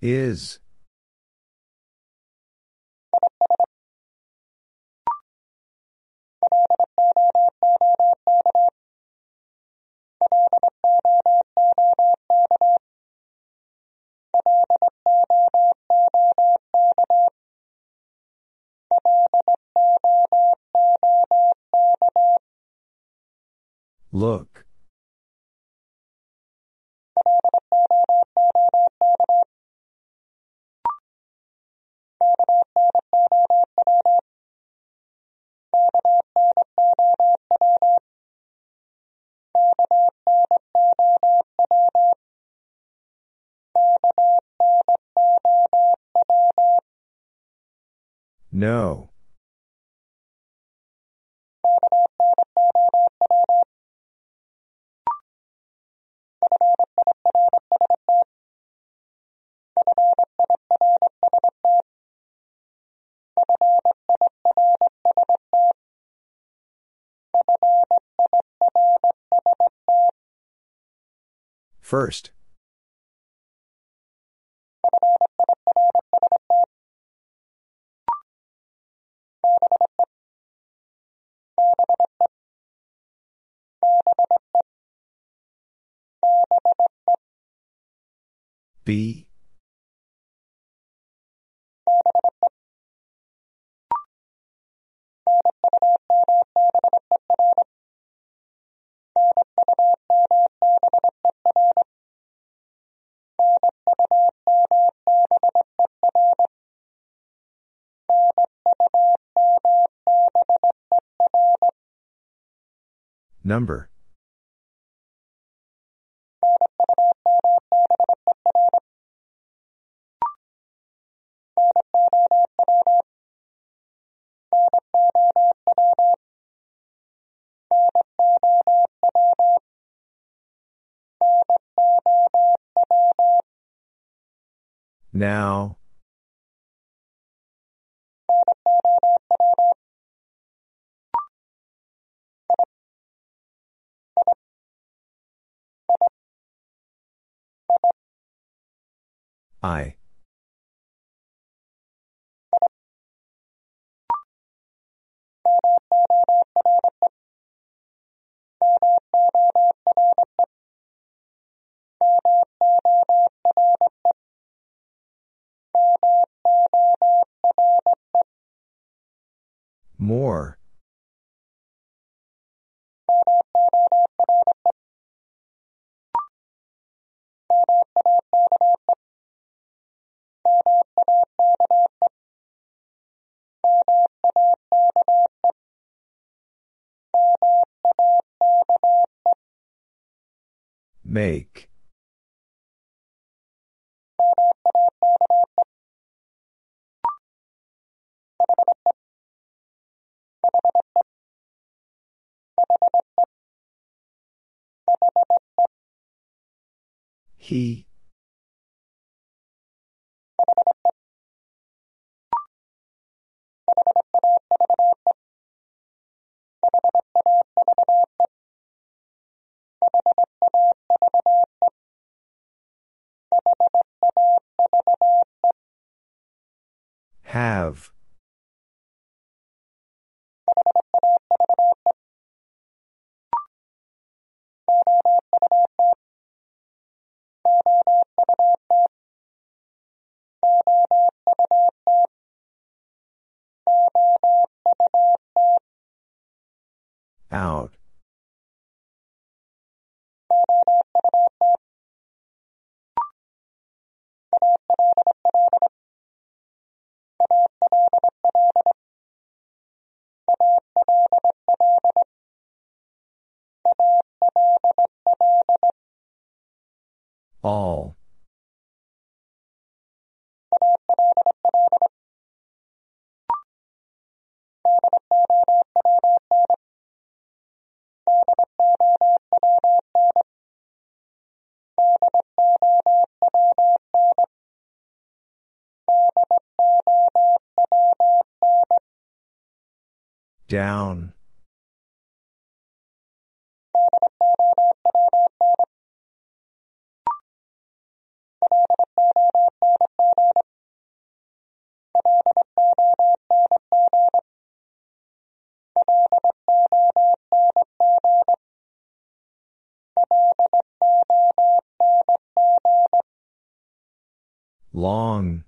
Is. Look. No. First. B. Number. Now. I. More. Make. He. Have. Out. All. Down. Long.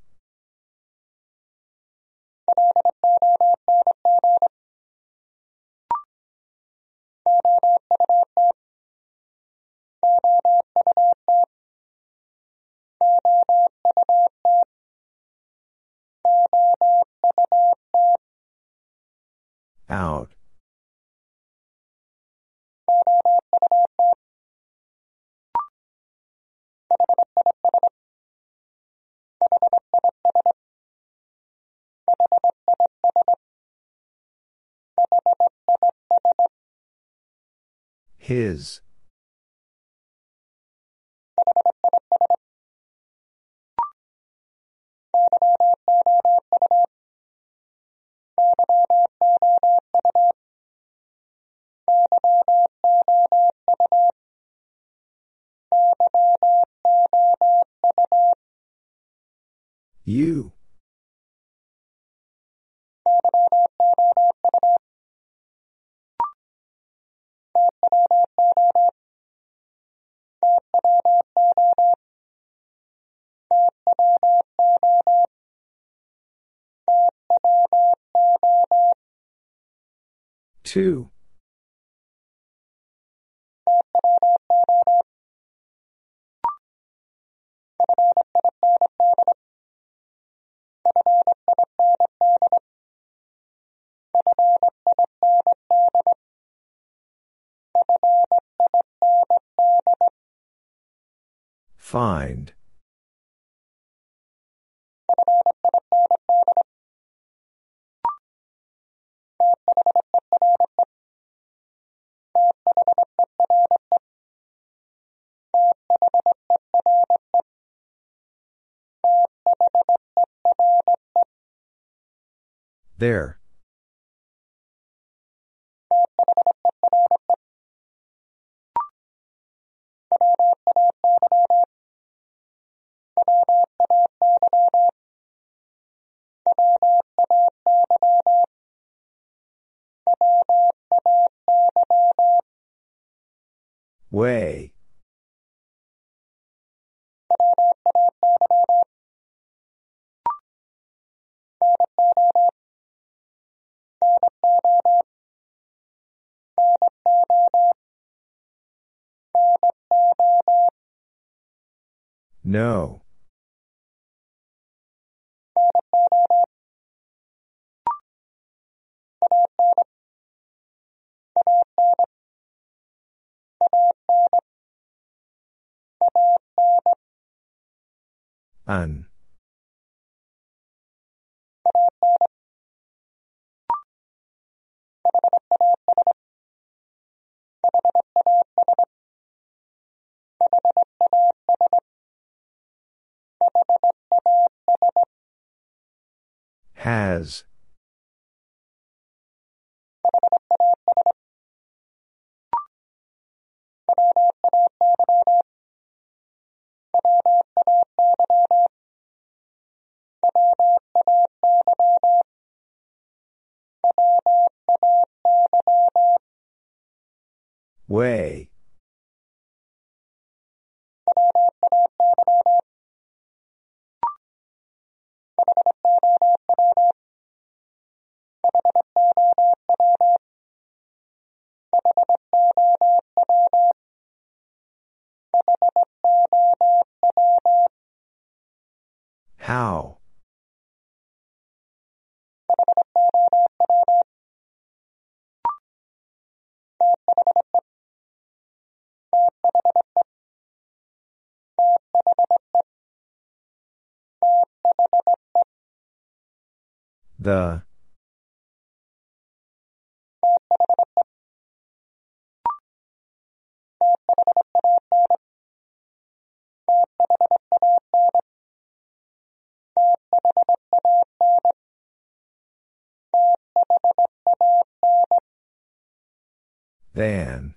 Out. His. You. Two. Find. There. Way. No. An. Has. Way. How? The. Than.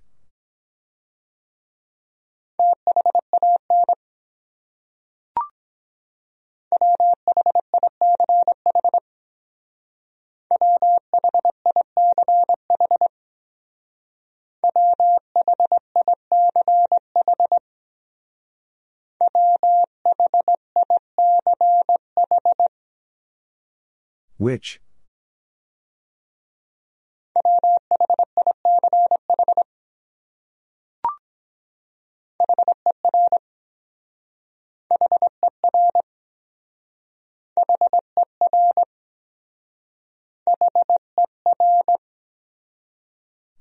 Which?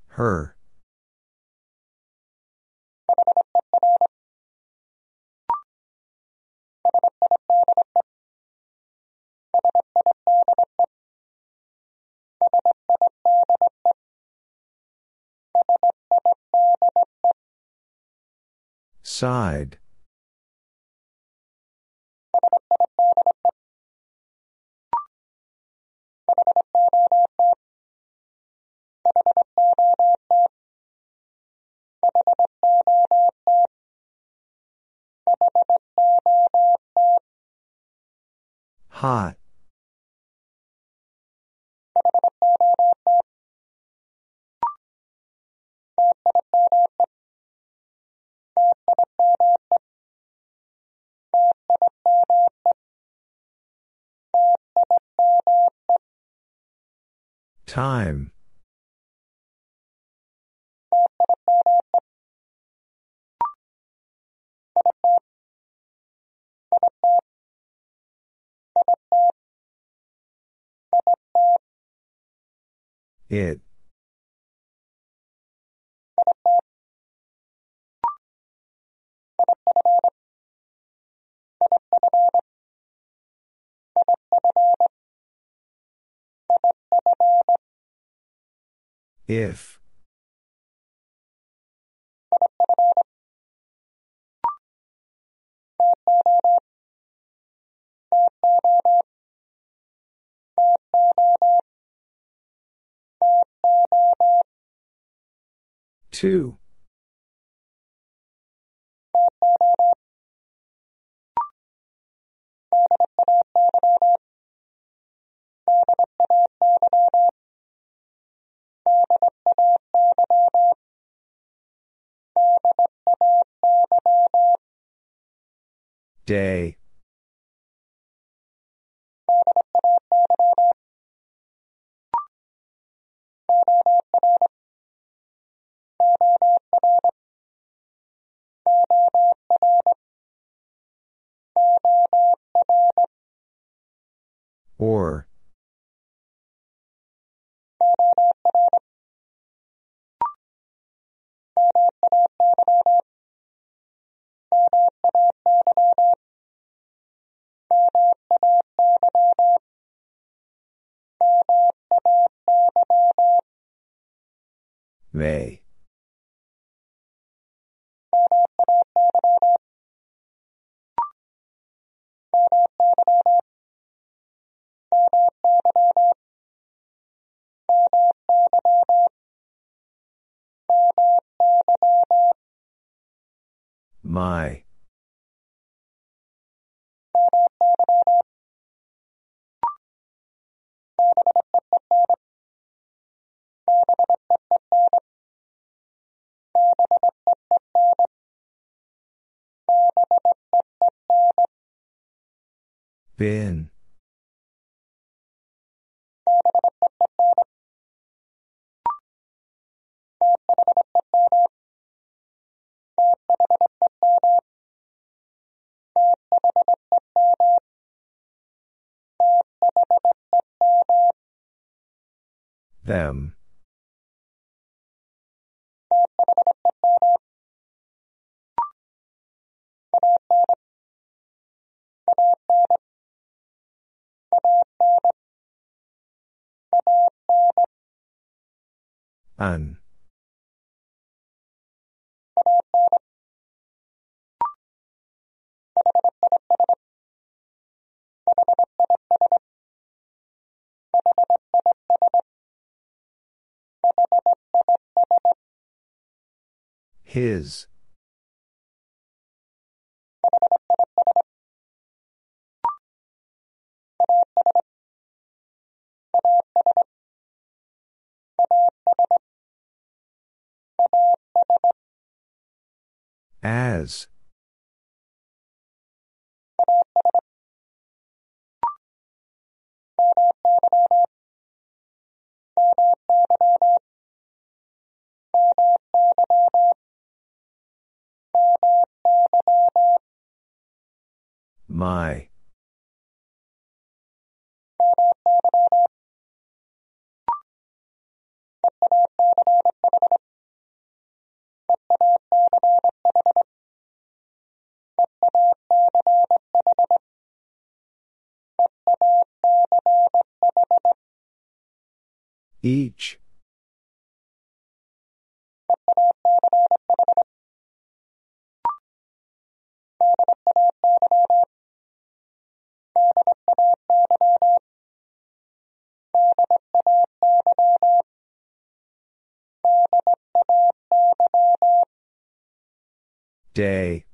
Her. Side. Hot. Time. It. If. Two. Day. Or. May. My. Bin. Them. An. His. As. My. Each. Day.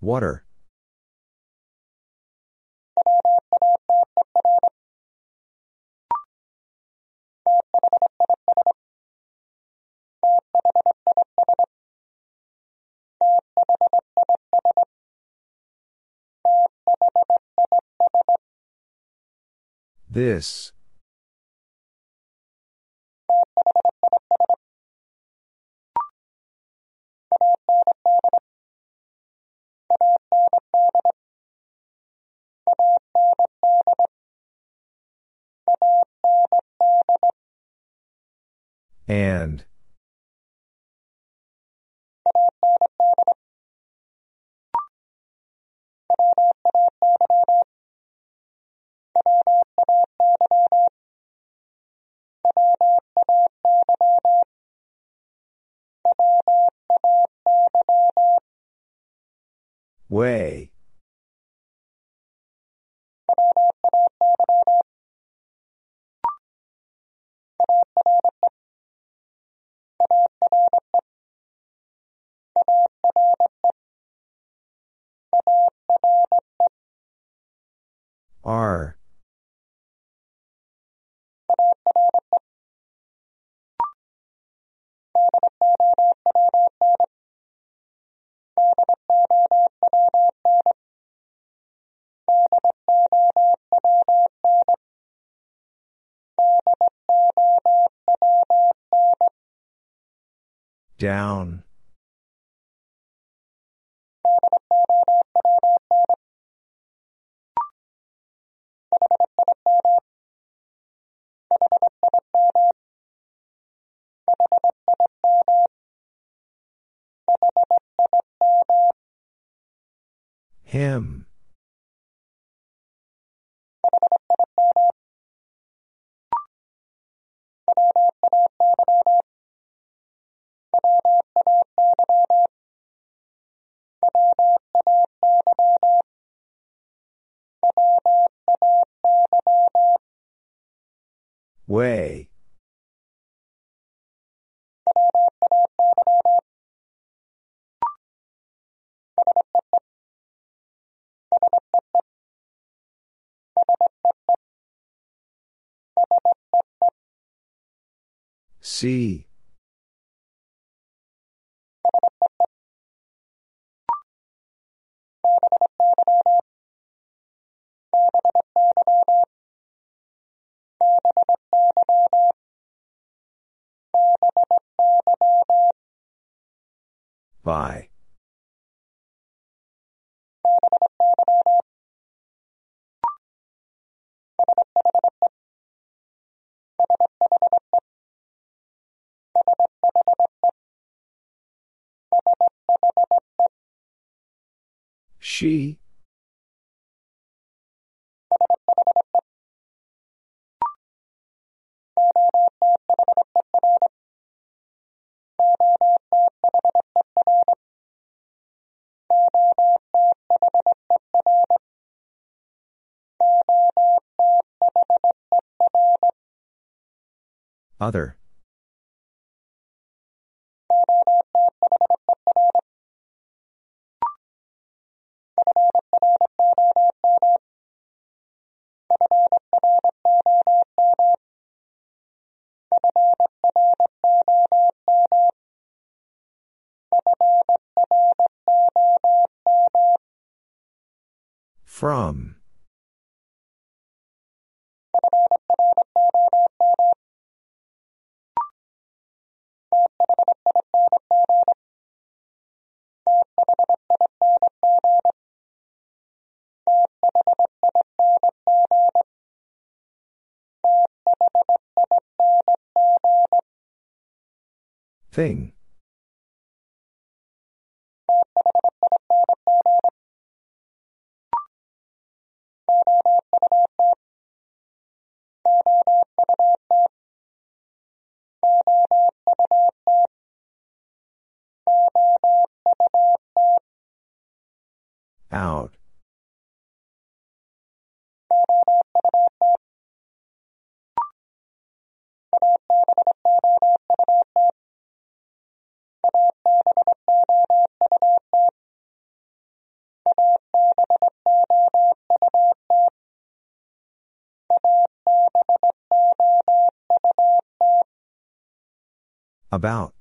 Water. This. And. Way. R. Down. Him. Way. See. By. She. Other. From. Thing. Out. About.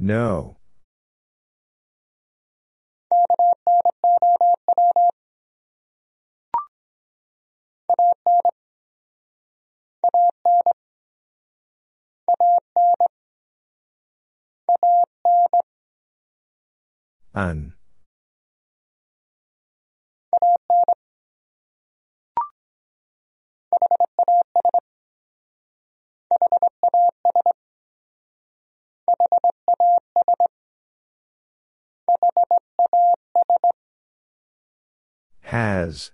No. Un. Has.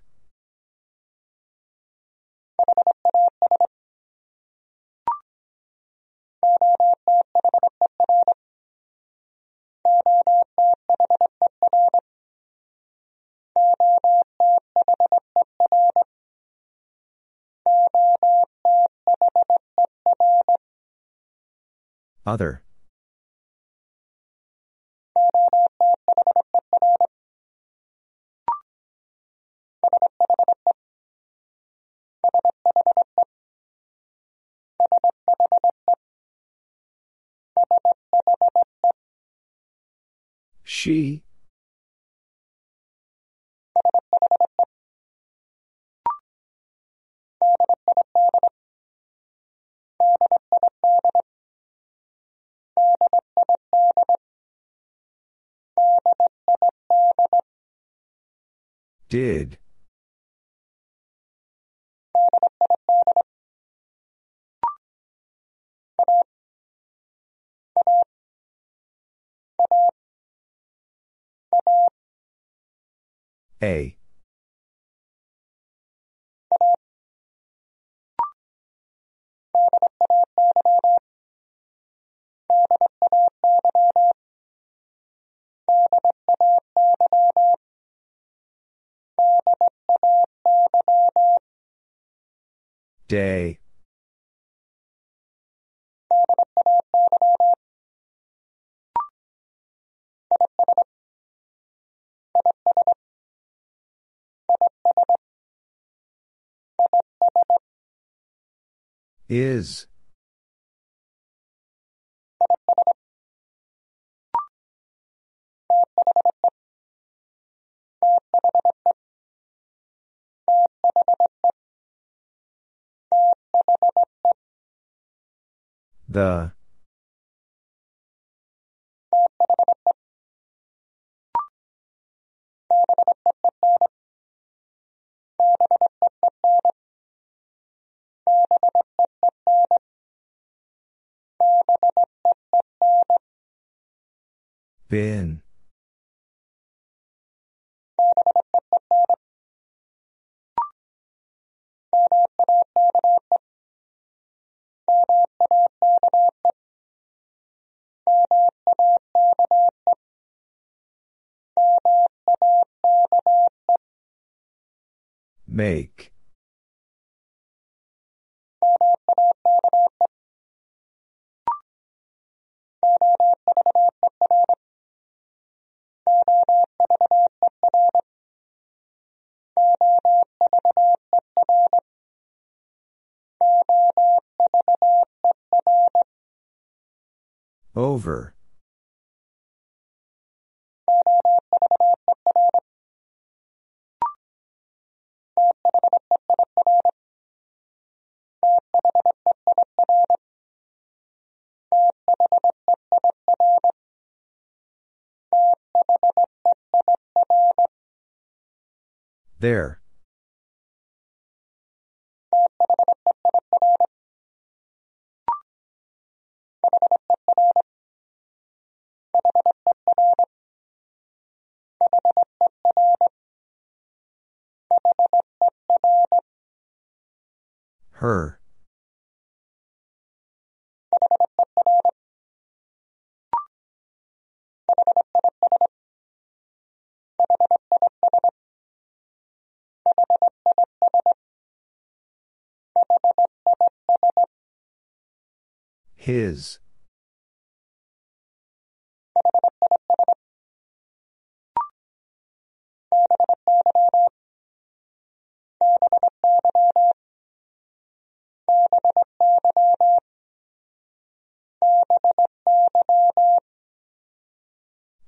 Other. She. Did. A. Day. Is. The. Been. Make. Over. There. Her. His.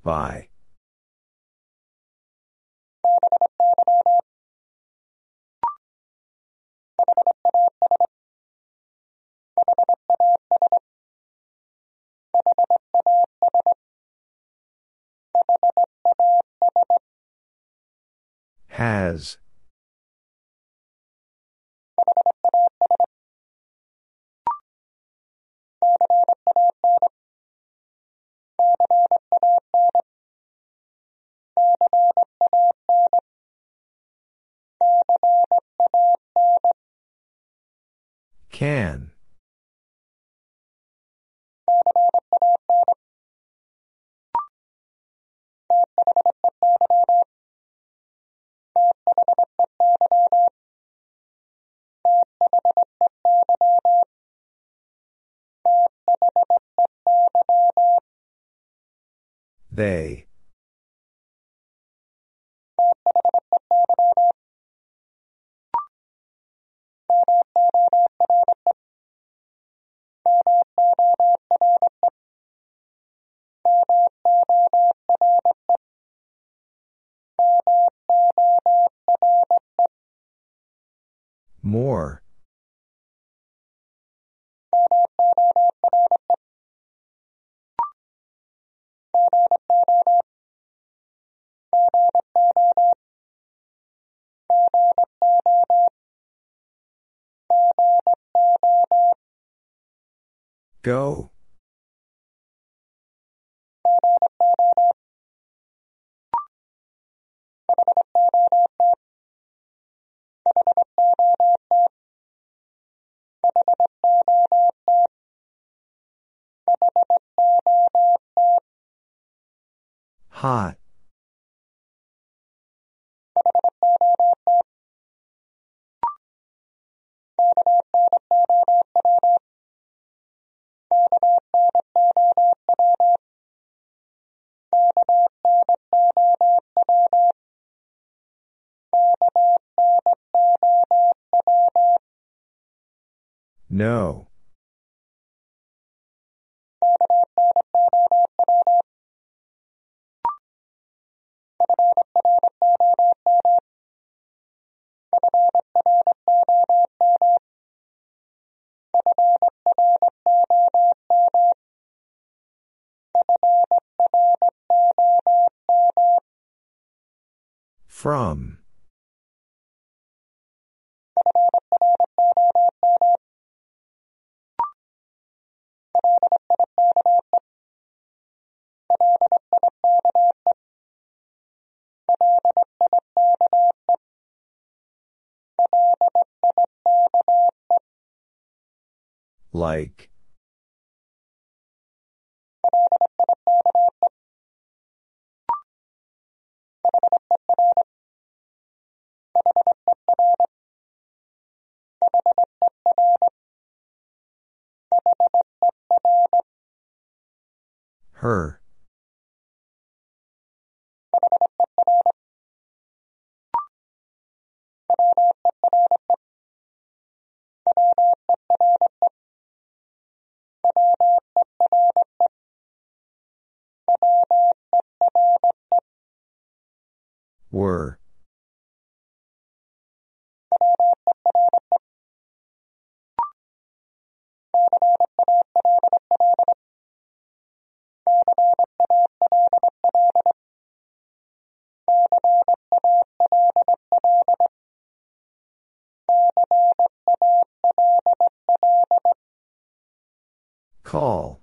By. Has. Can. They. More. Go. Hot. No. From. Like. Her. Were. Call.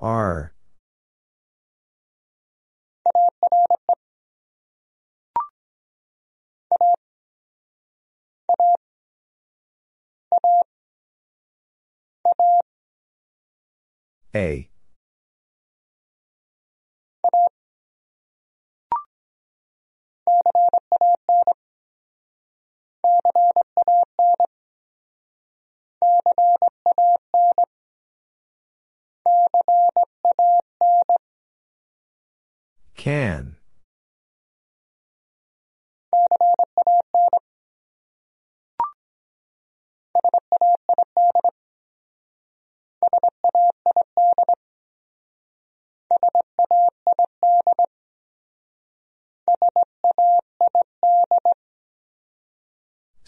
Are. A. Can.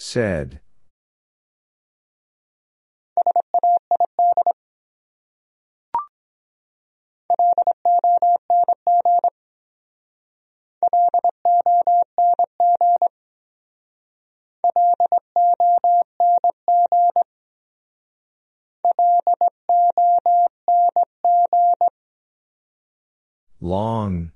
Said. Long.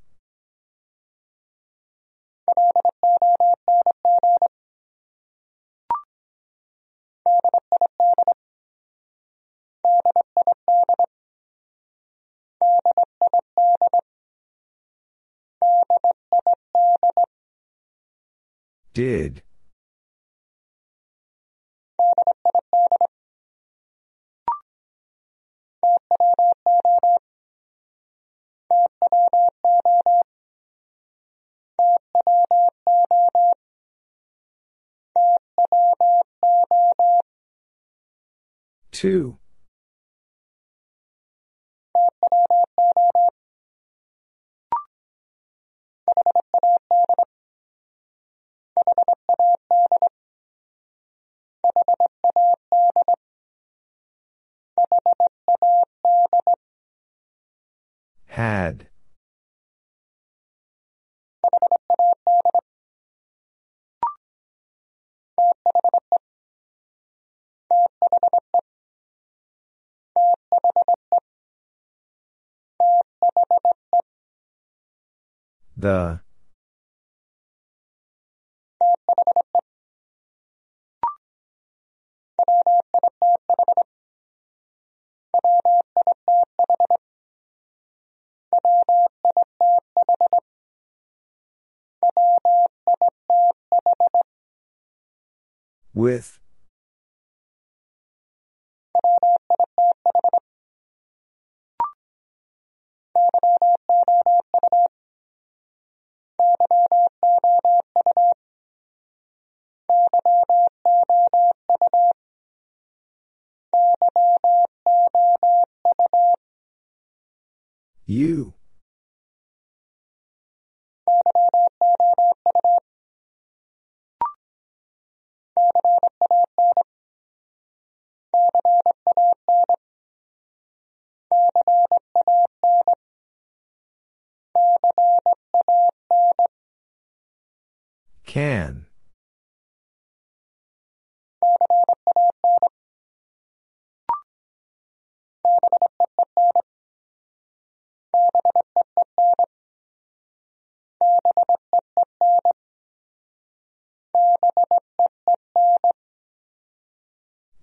Did. Two. Had. The. With. You. Can.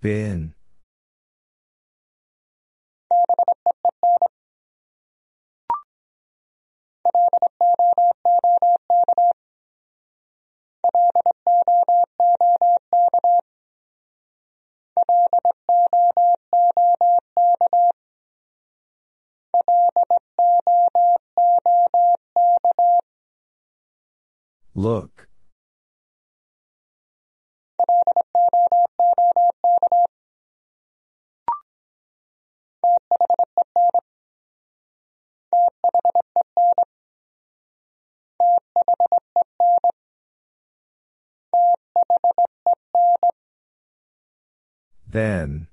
Been. Look. Then.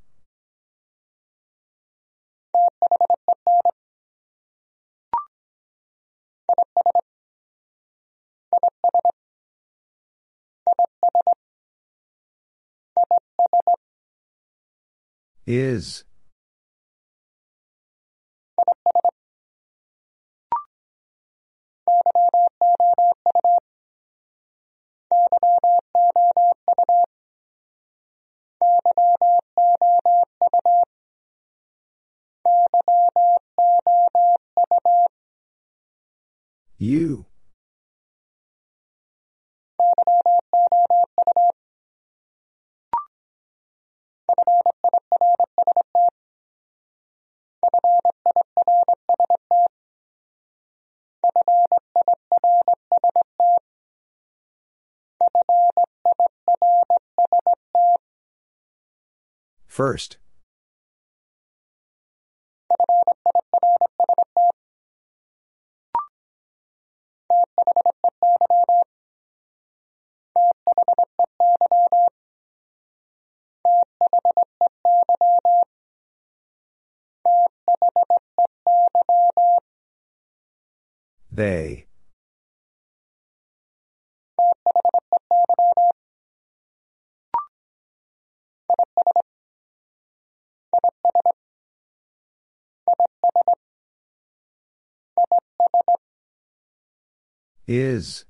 Is. You. First. They. Is.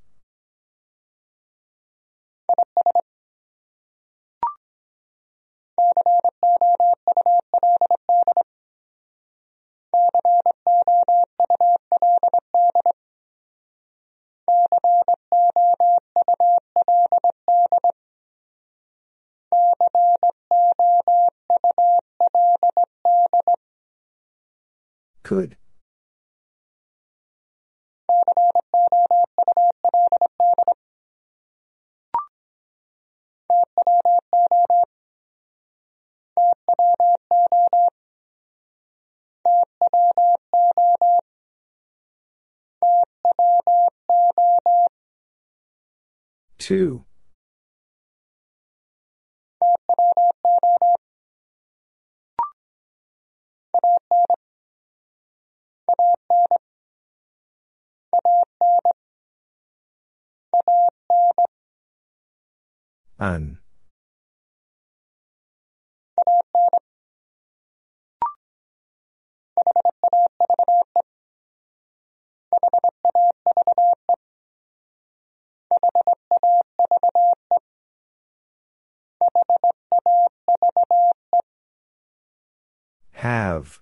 Could. Two. An. Have.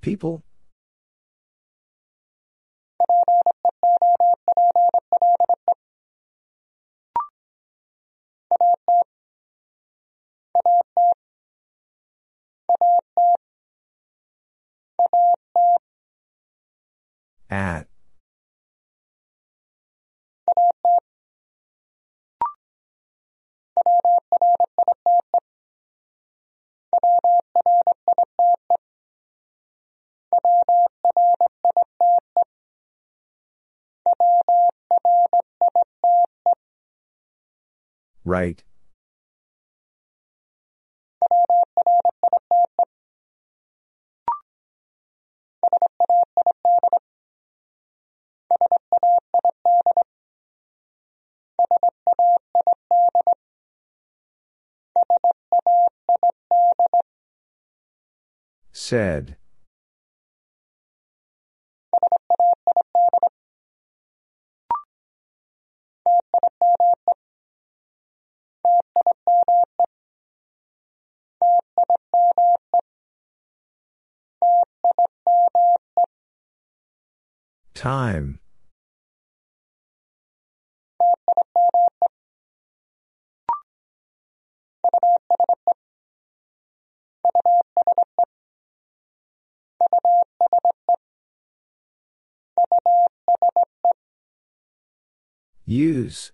People? At. Write. Said. Time. Use.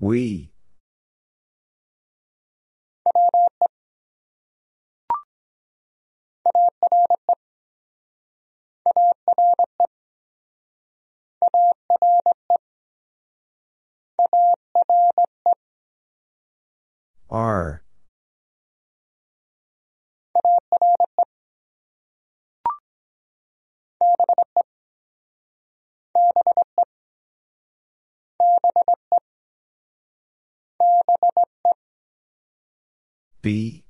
We. Are. Be.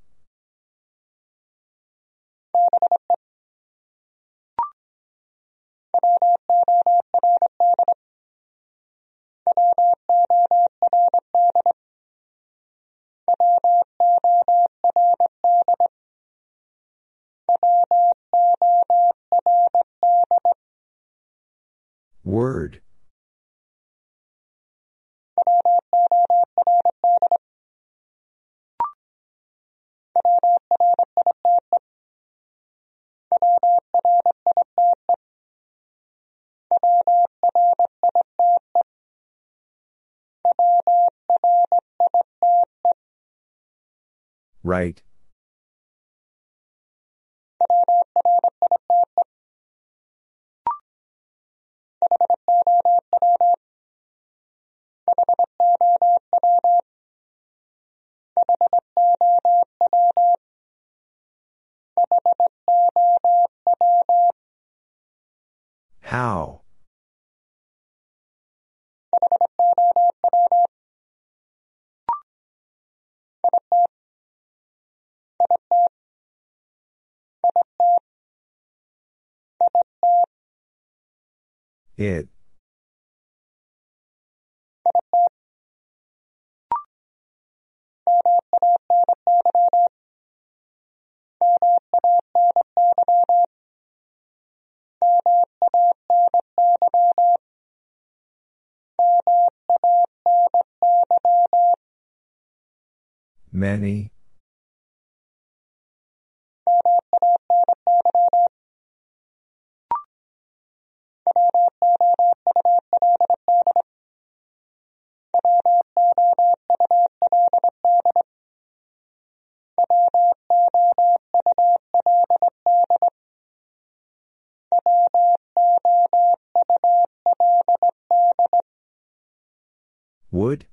Word. Write. How? It. Many. Would?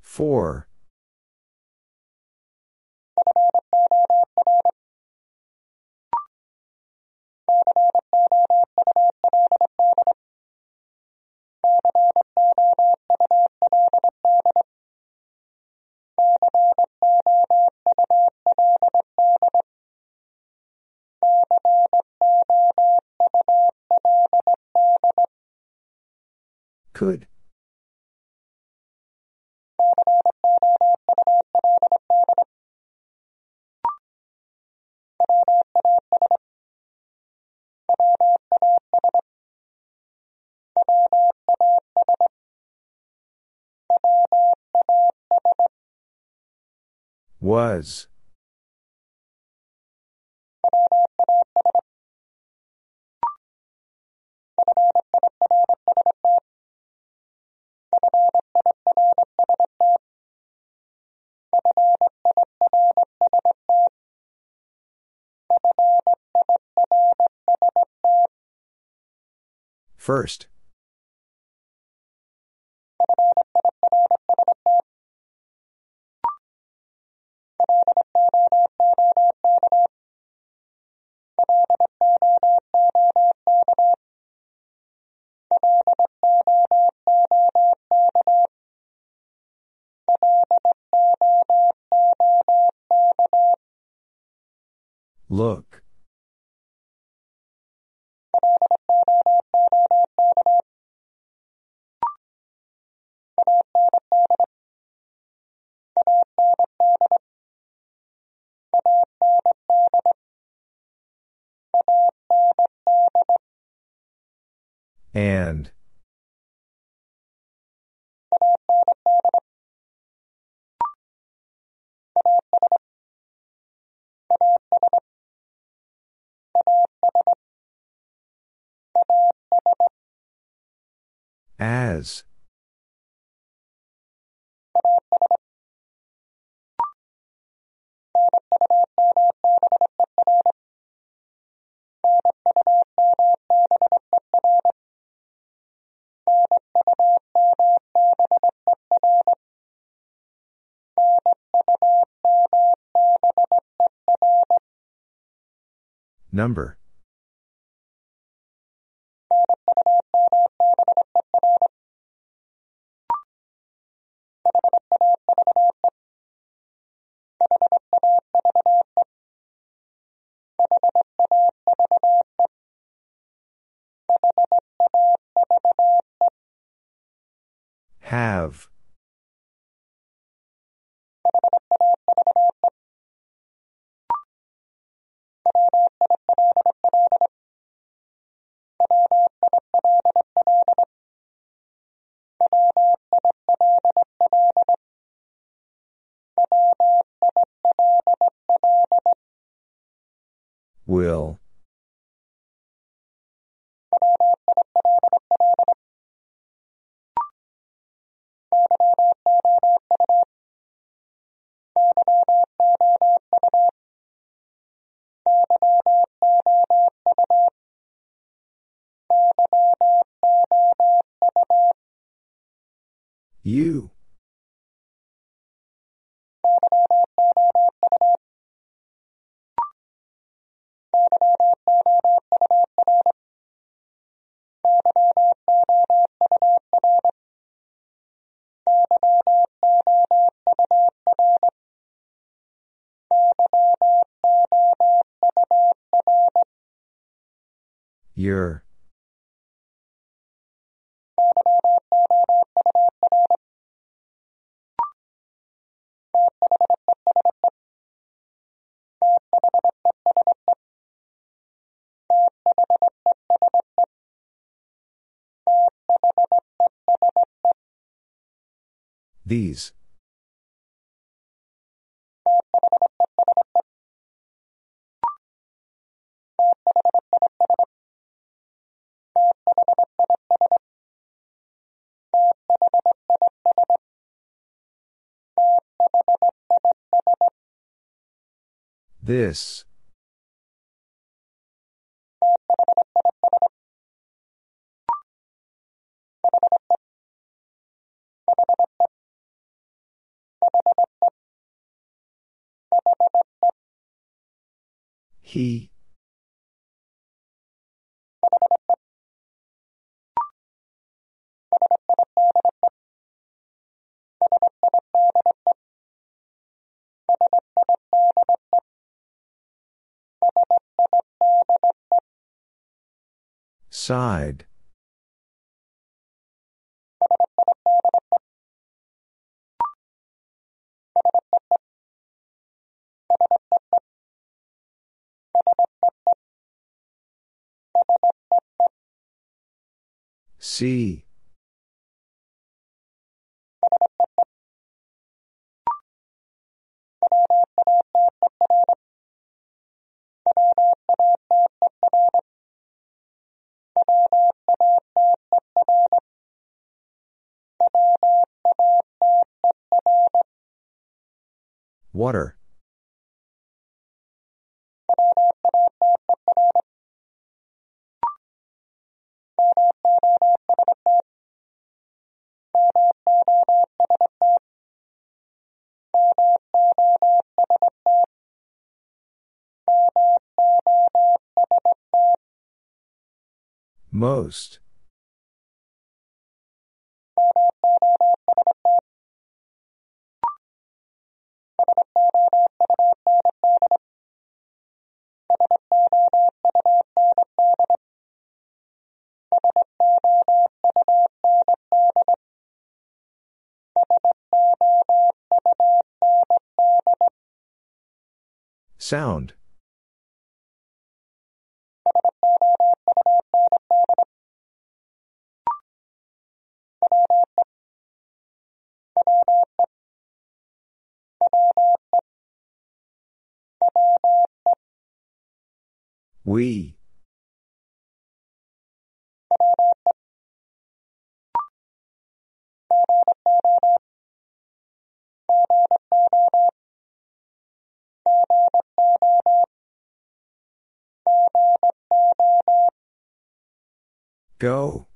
For. Could. Was. First. And. As. Number. Have. Will. You. Your. These. This. He. Side. See. Water. Most. Sound. We. Go.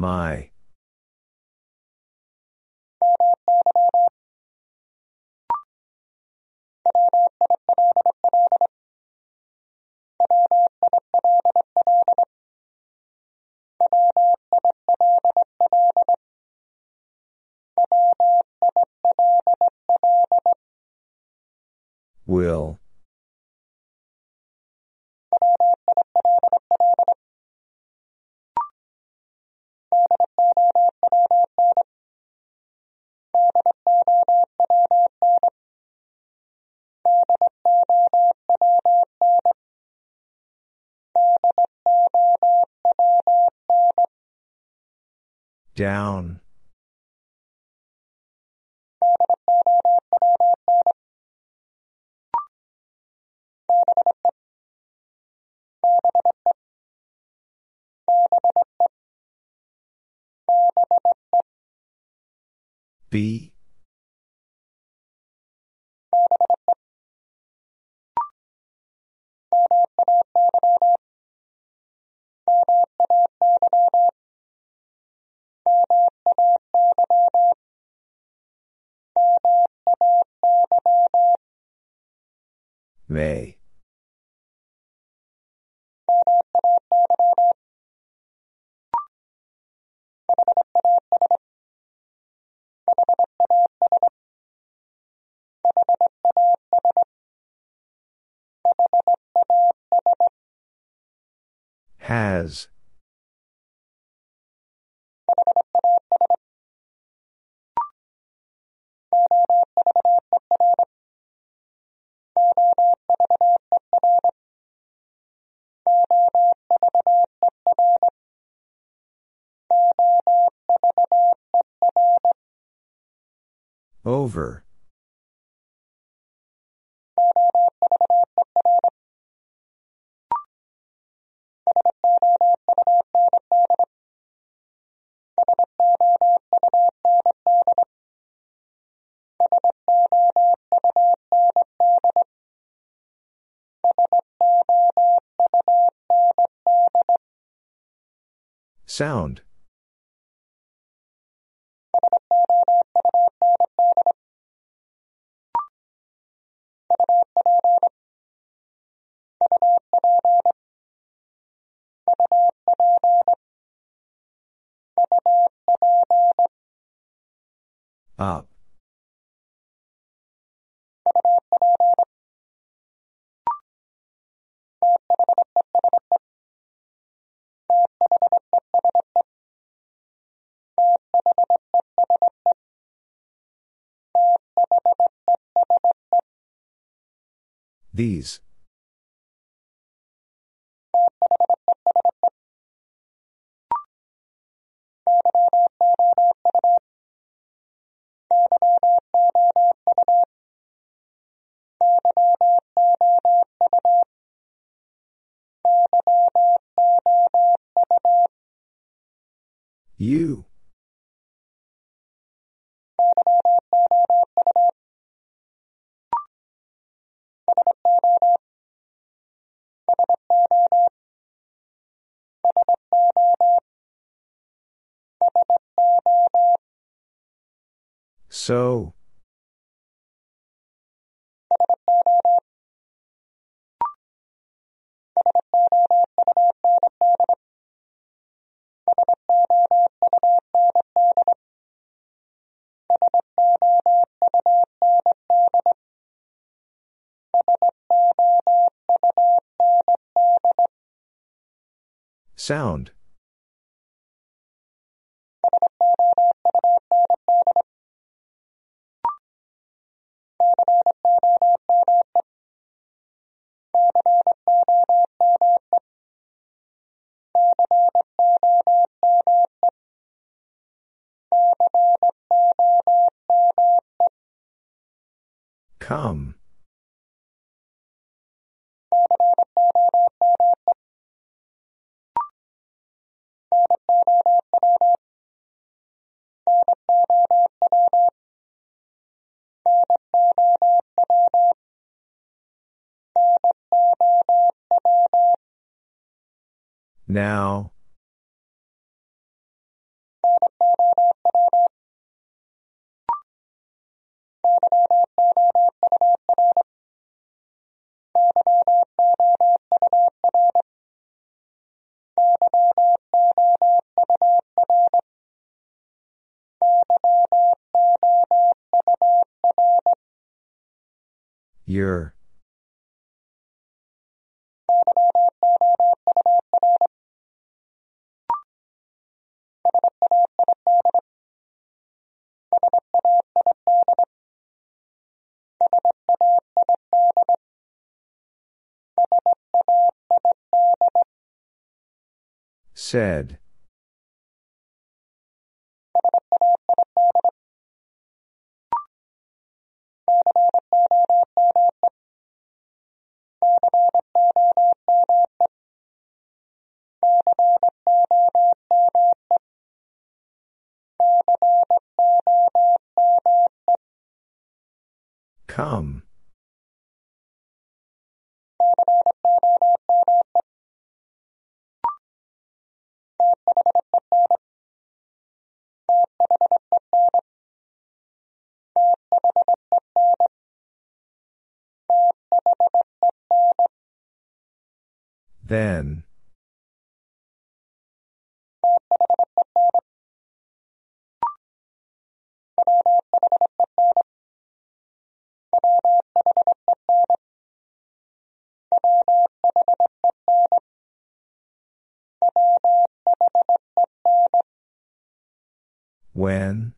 My. Down. Be. May. Has. Over. Sound. These. You. So. Sound. Now. Your. Said. Come. Then. When?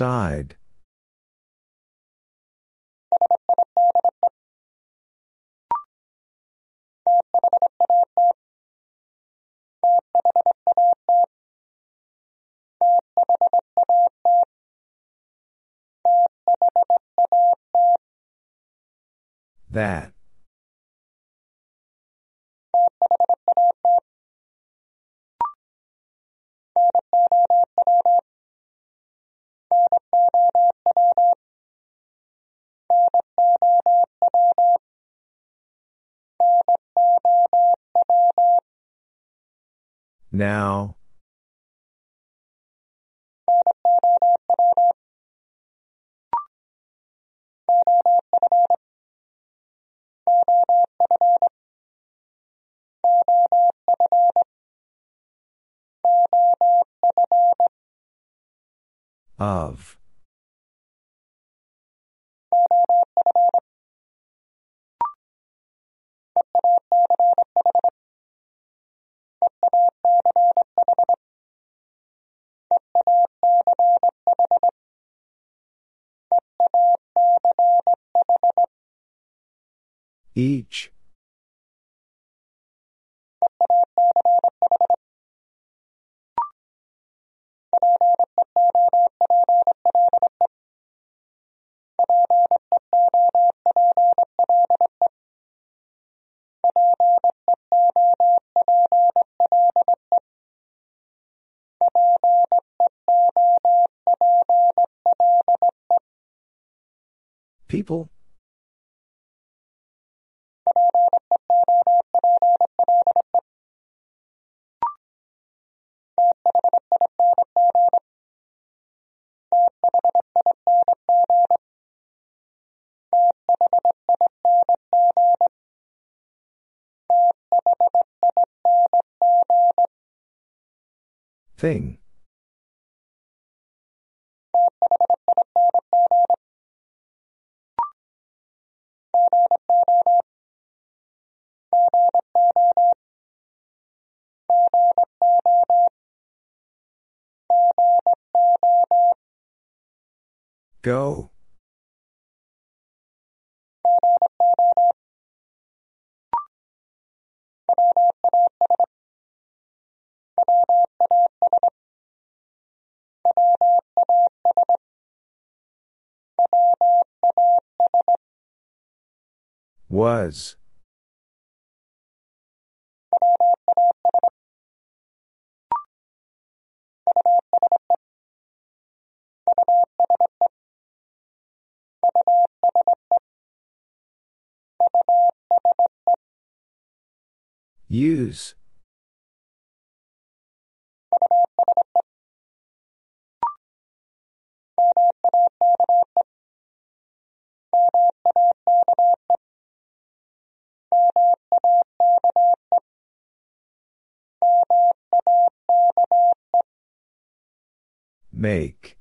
Side. That. Now. Of. Each. People Thing. Go. Was. Use. Make.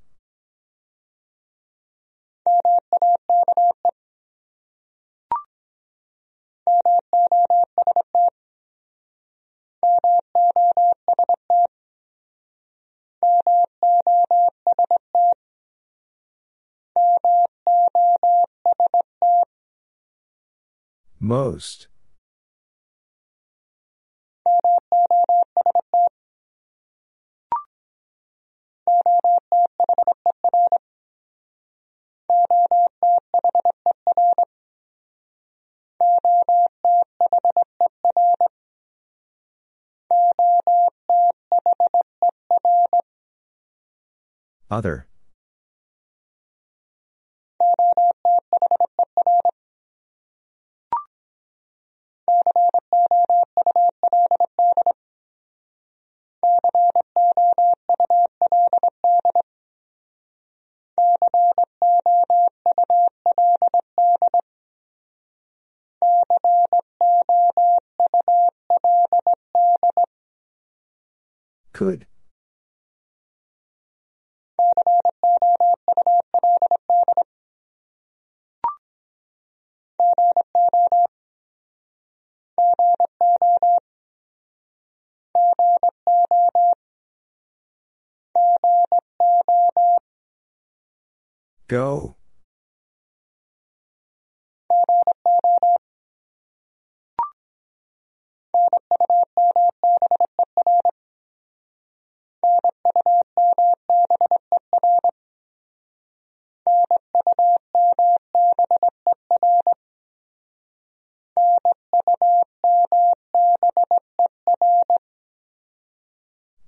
Most. Other. Could. Go.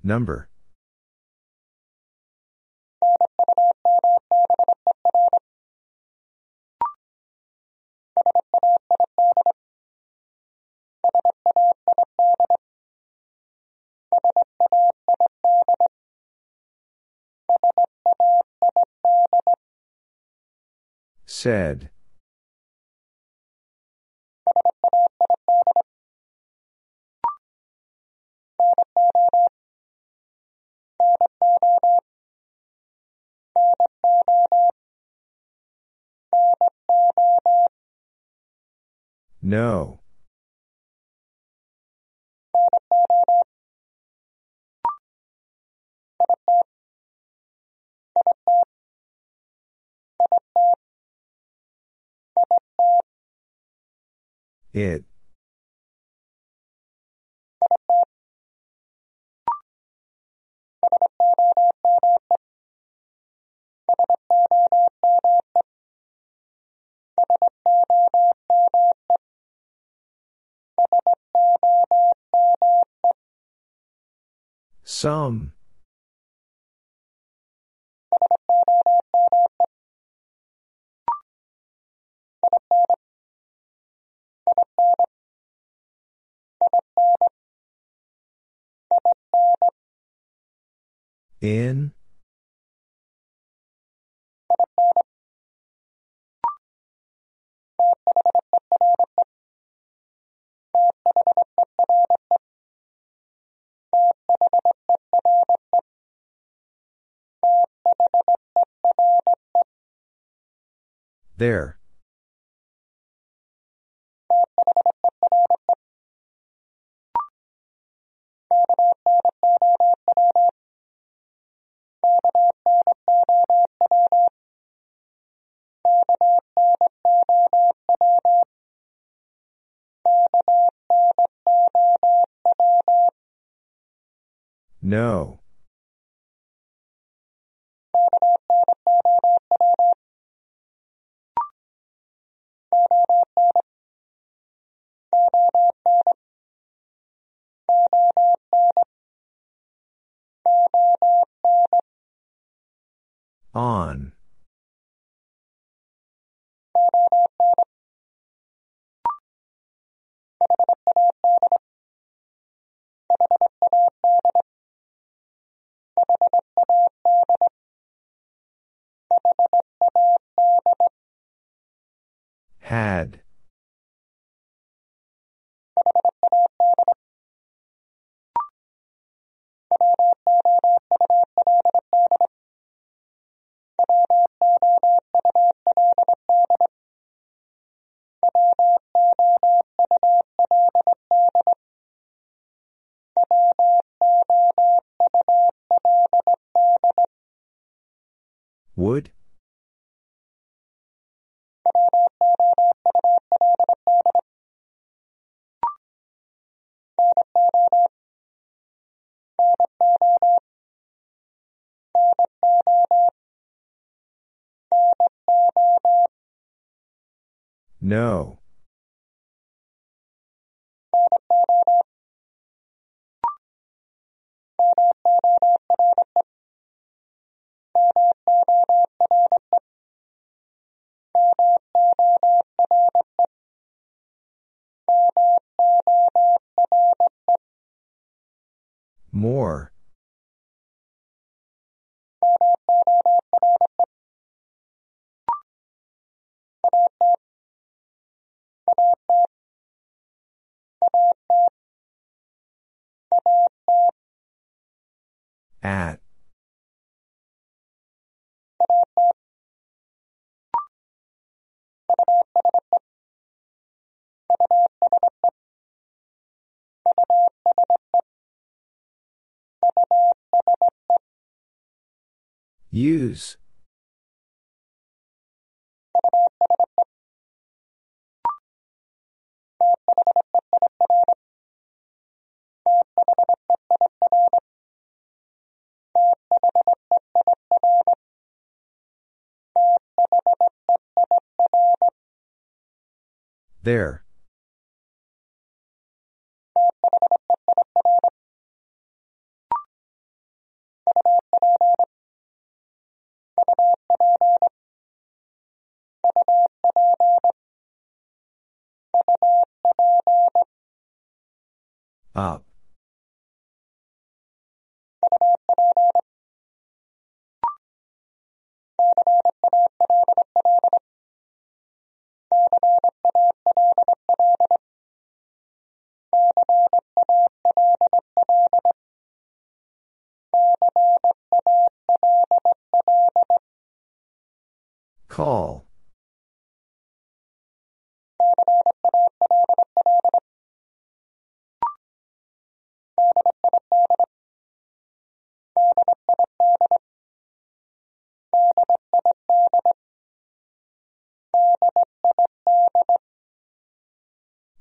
Number. Said. No. It. Some. In? There. No. On. Had. Would? No. More. At. Use. There. Up. Call.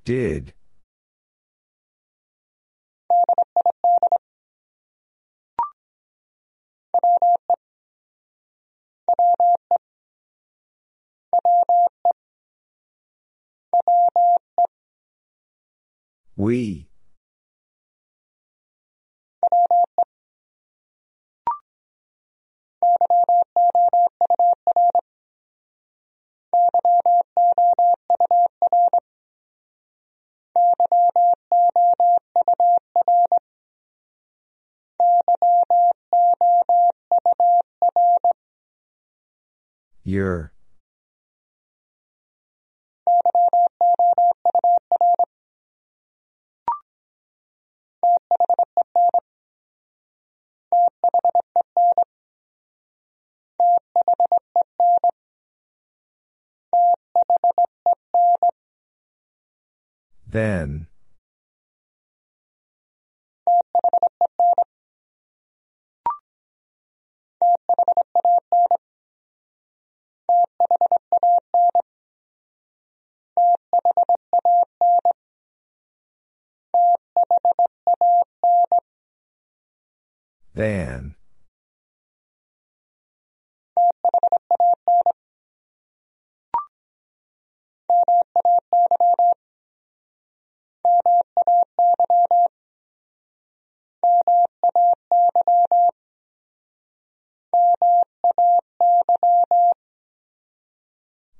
Did. We. Year. Then. Than.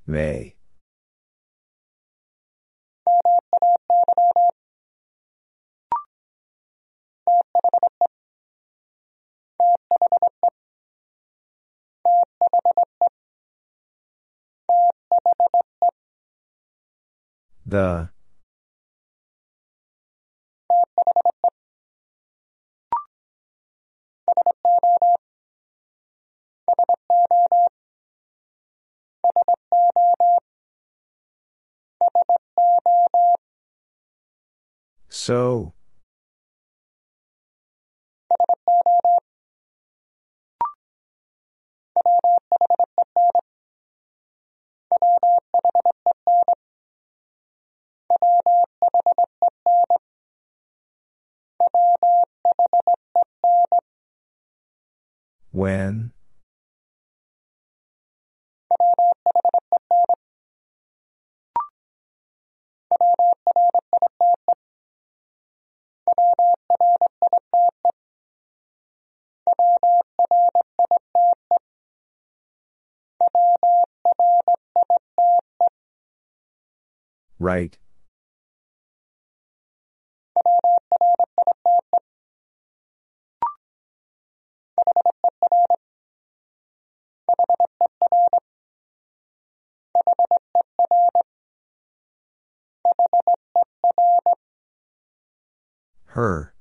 May. The. So. When? Write. Her.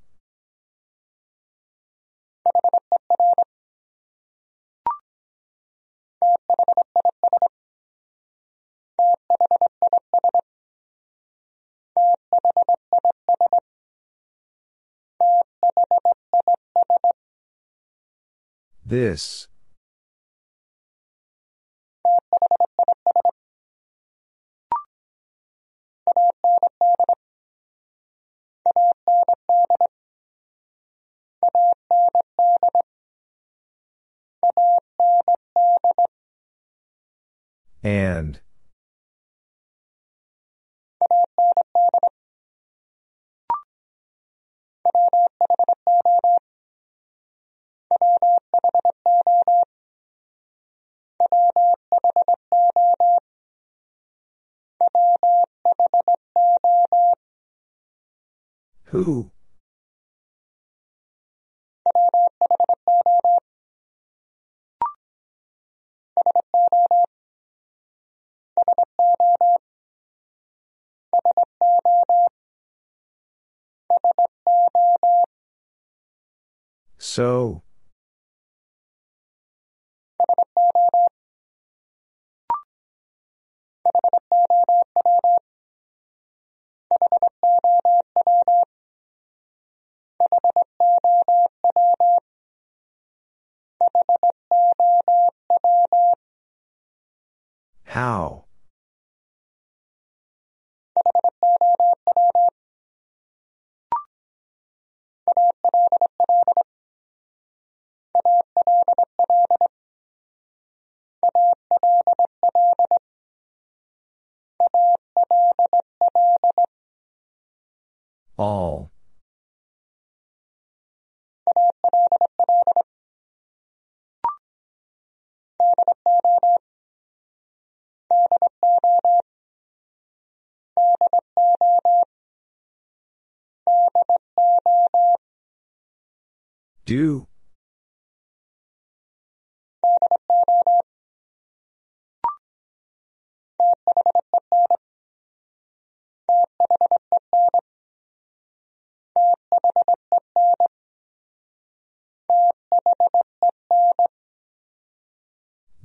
This. And. Who? So. How? Do.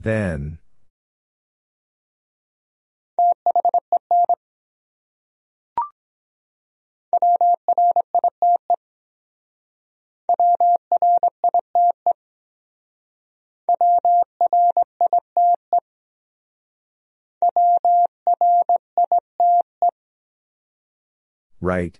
Then. Write.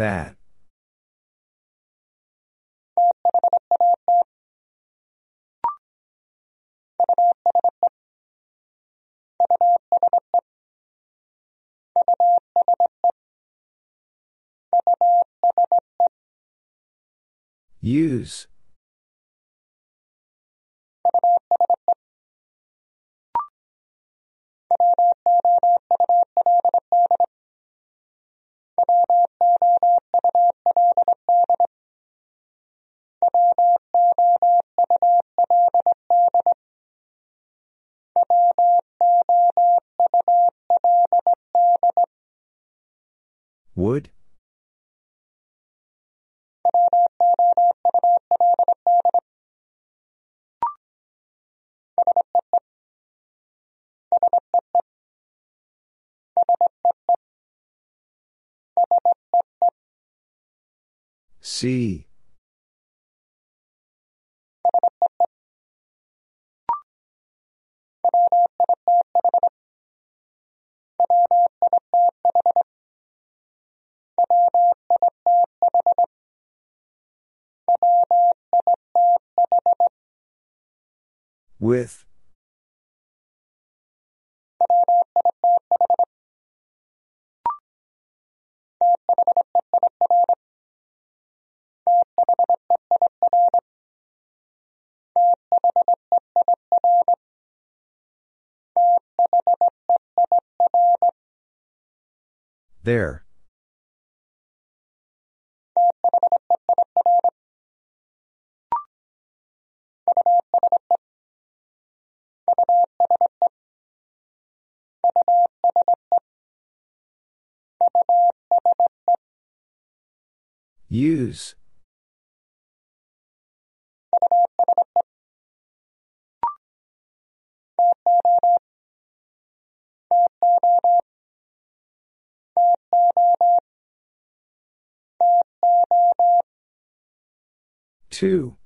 That. Use. Would? See. With. There. Use. Two.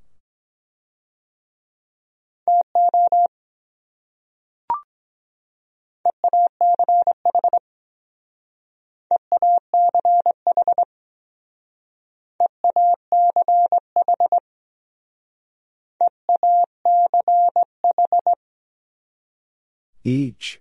Each.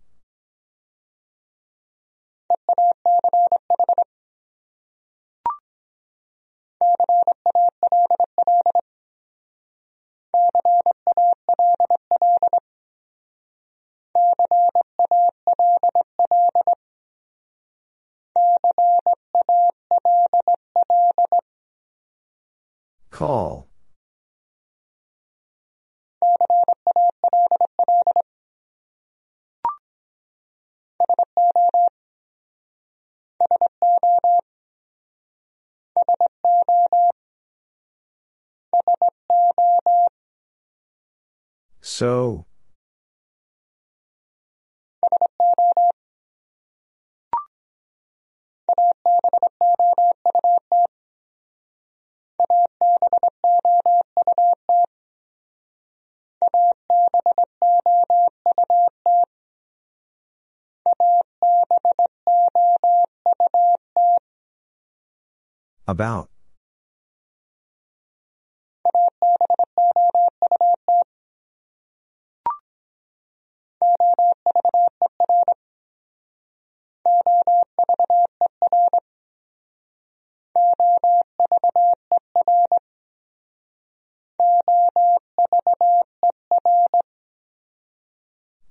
Call. So. About.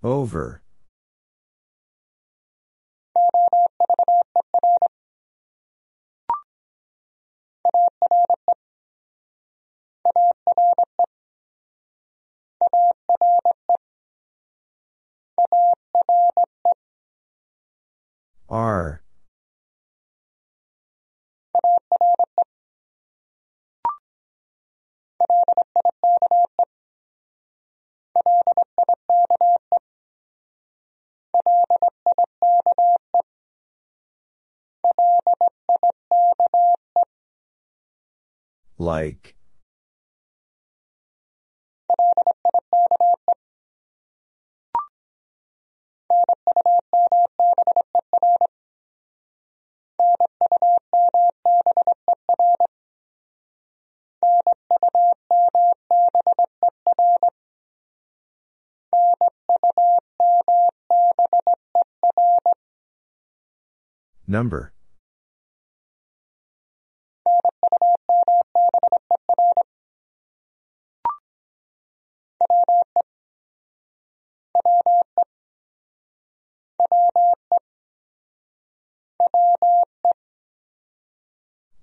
Over. Are. Like. Number.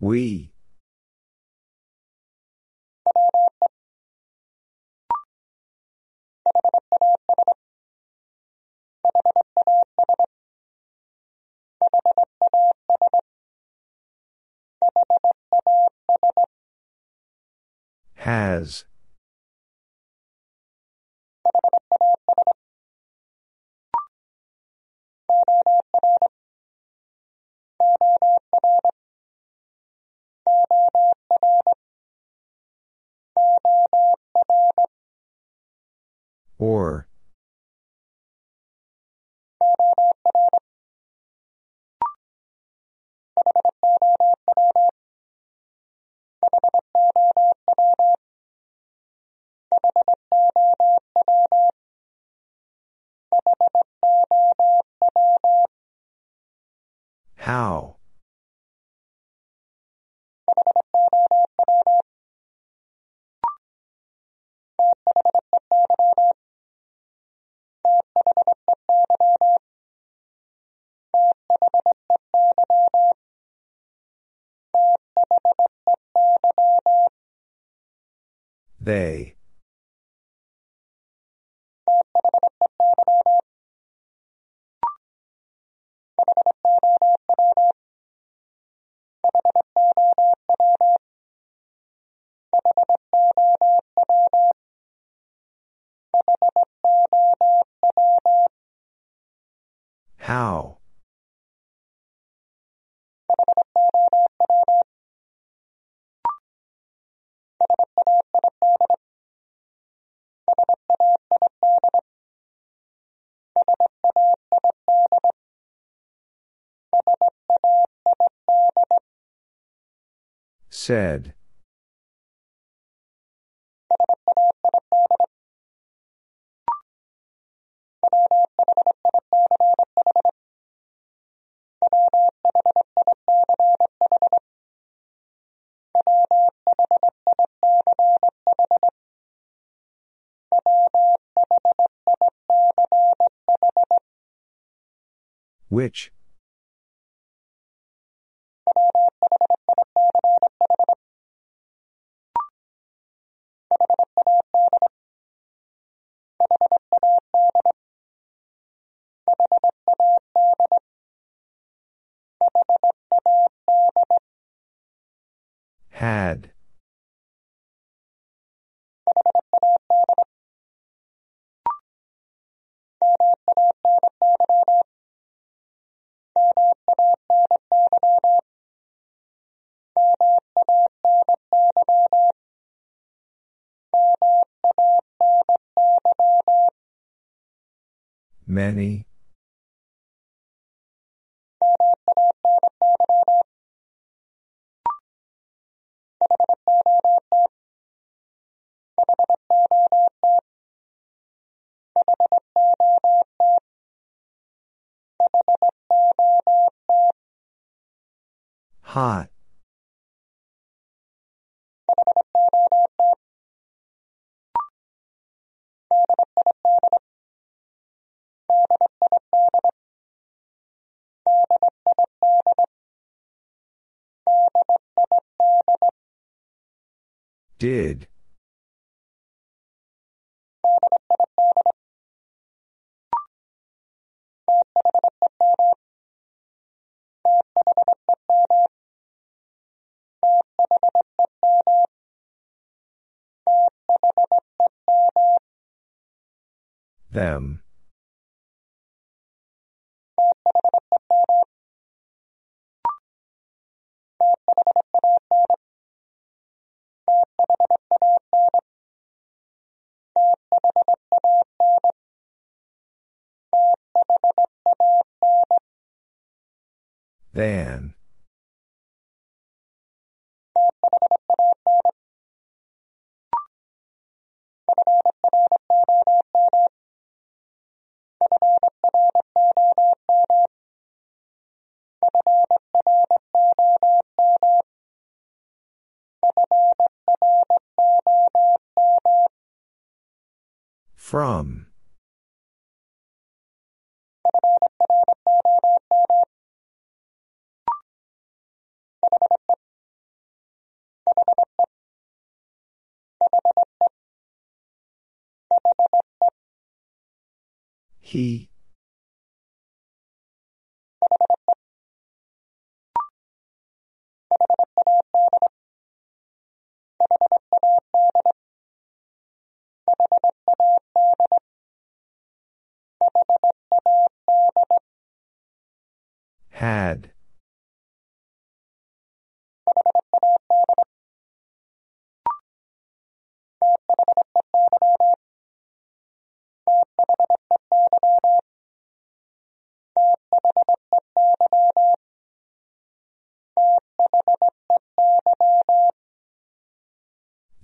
We. Has. Or. How? They. How? Said. Which? Had. Many. Hot. Did. Them. Than. From. He. Had.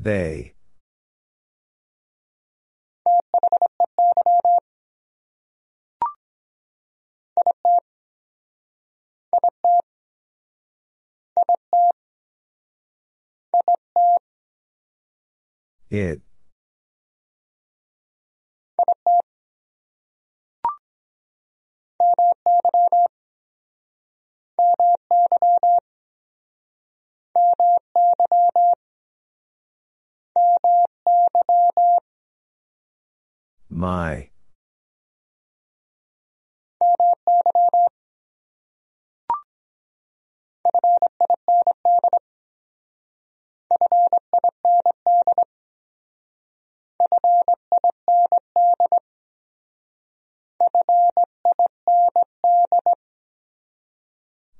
They. It. My.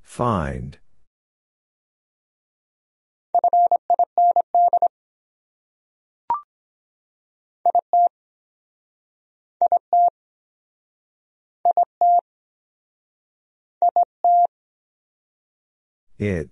Find. It.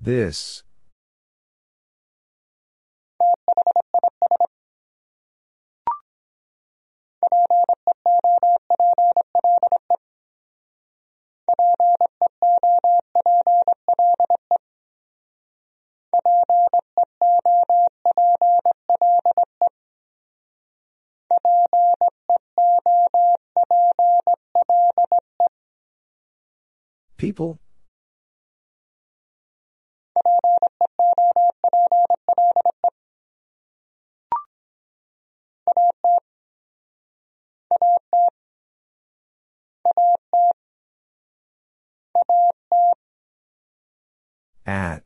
This. People? At.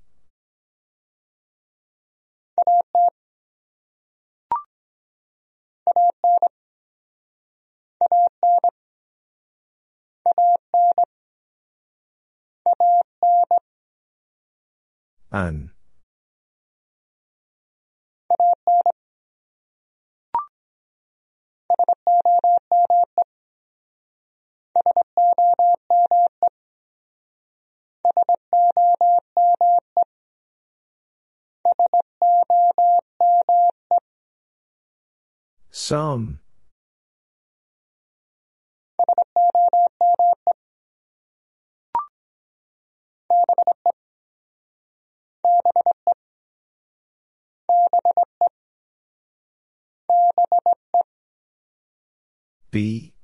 An. Some. Be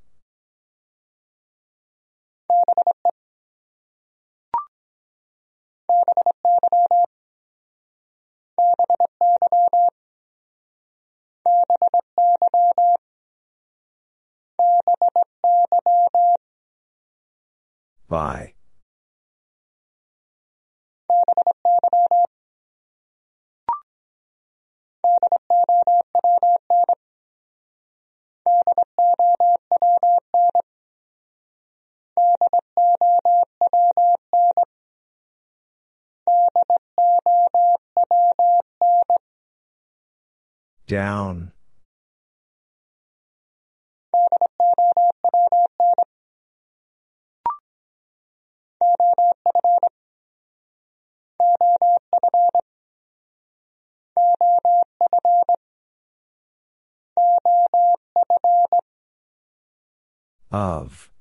By. Down. Of.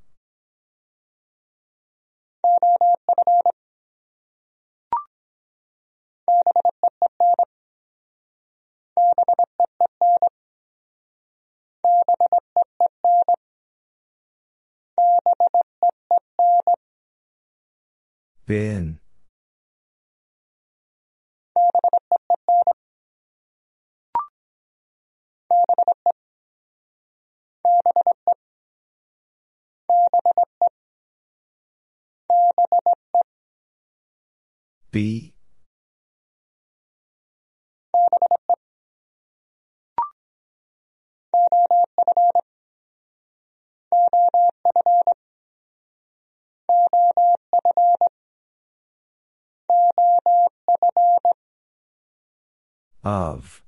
Been. Be. Of.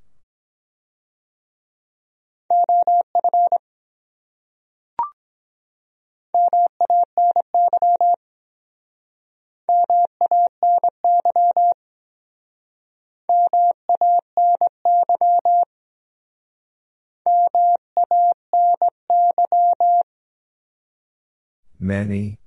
Many.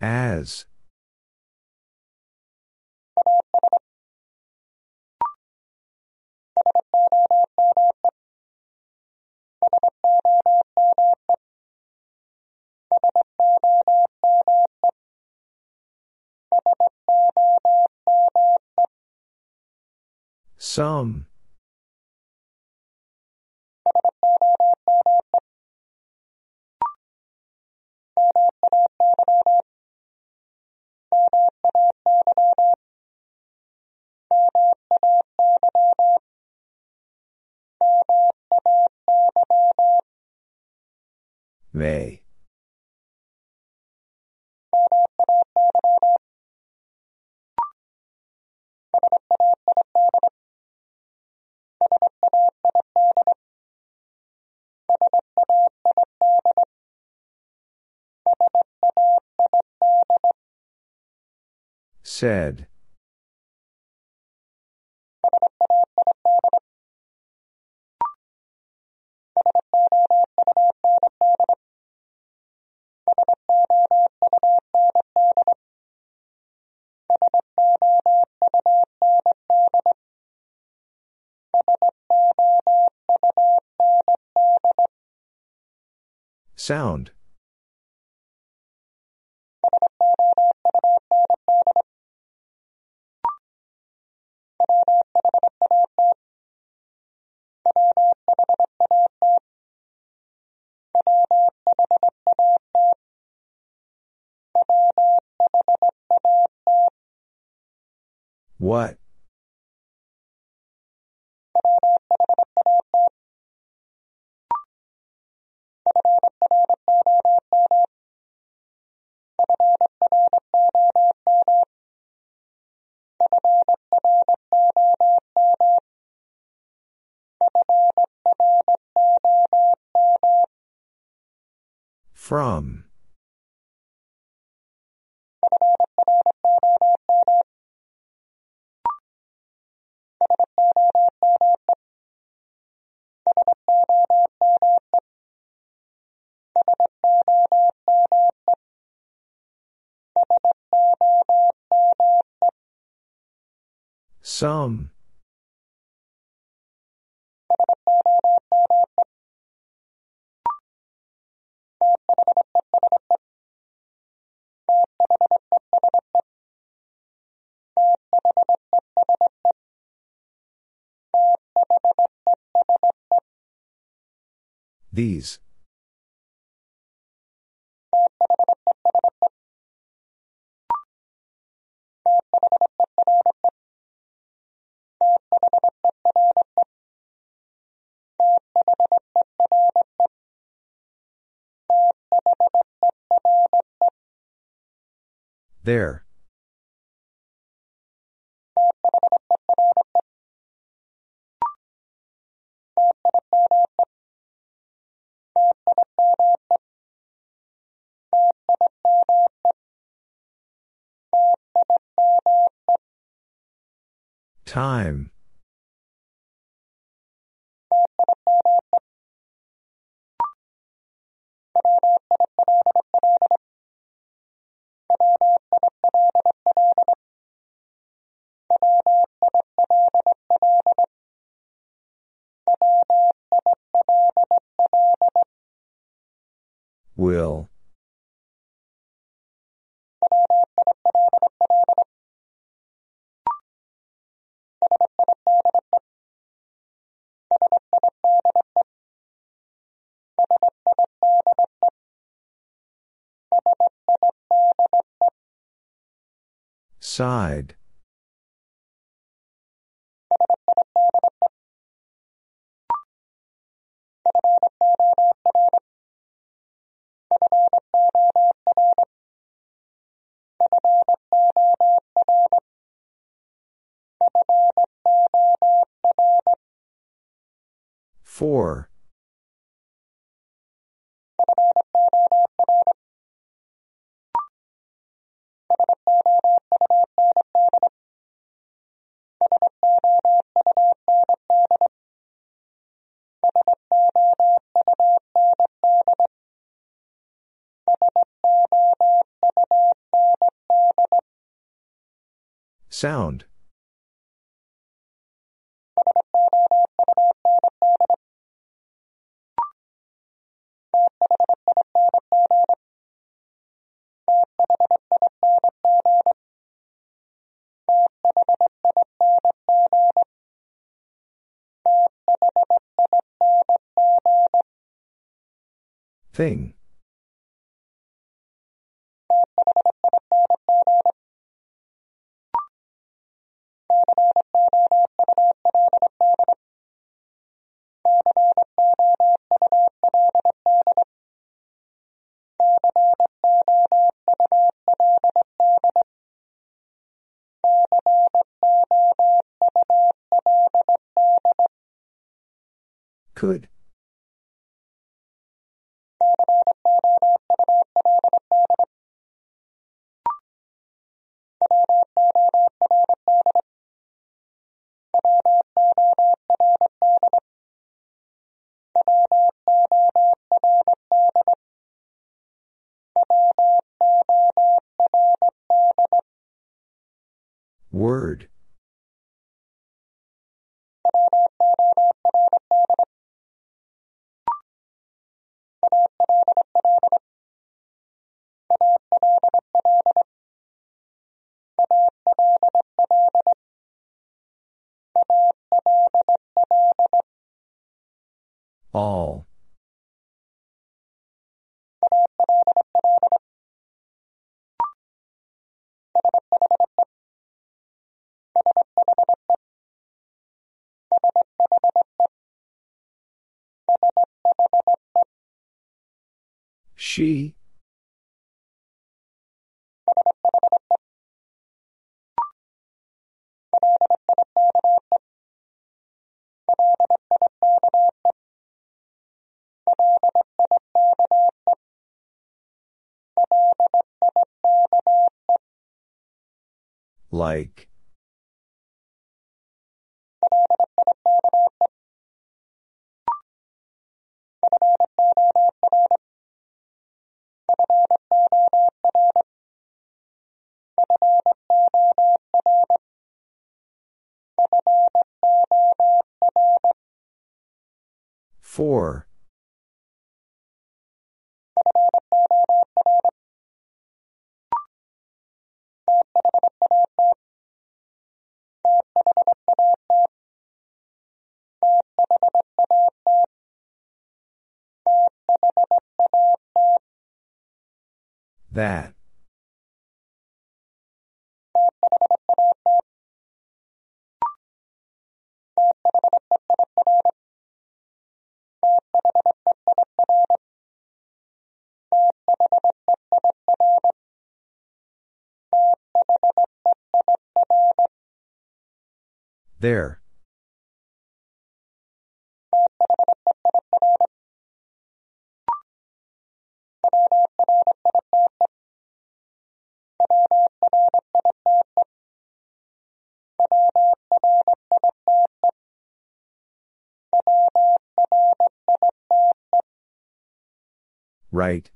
As. Some. May. Said. Sound. What? From. Some. These. There. Time. Will. Side. For. Sound. Thing. Could. Word. She. Like. For. That. There. Write.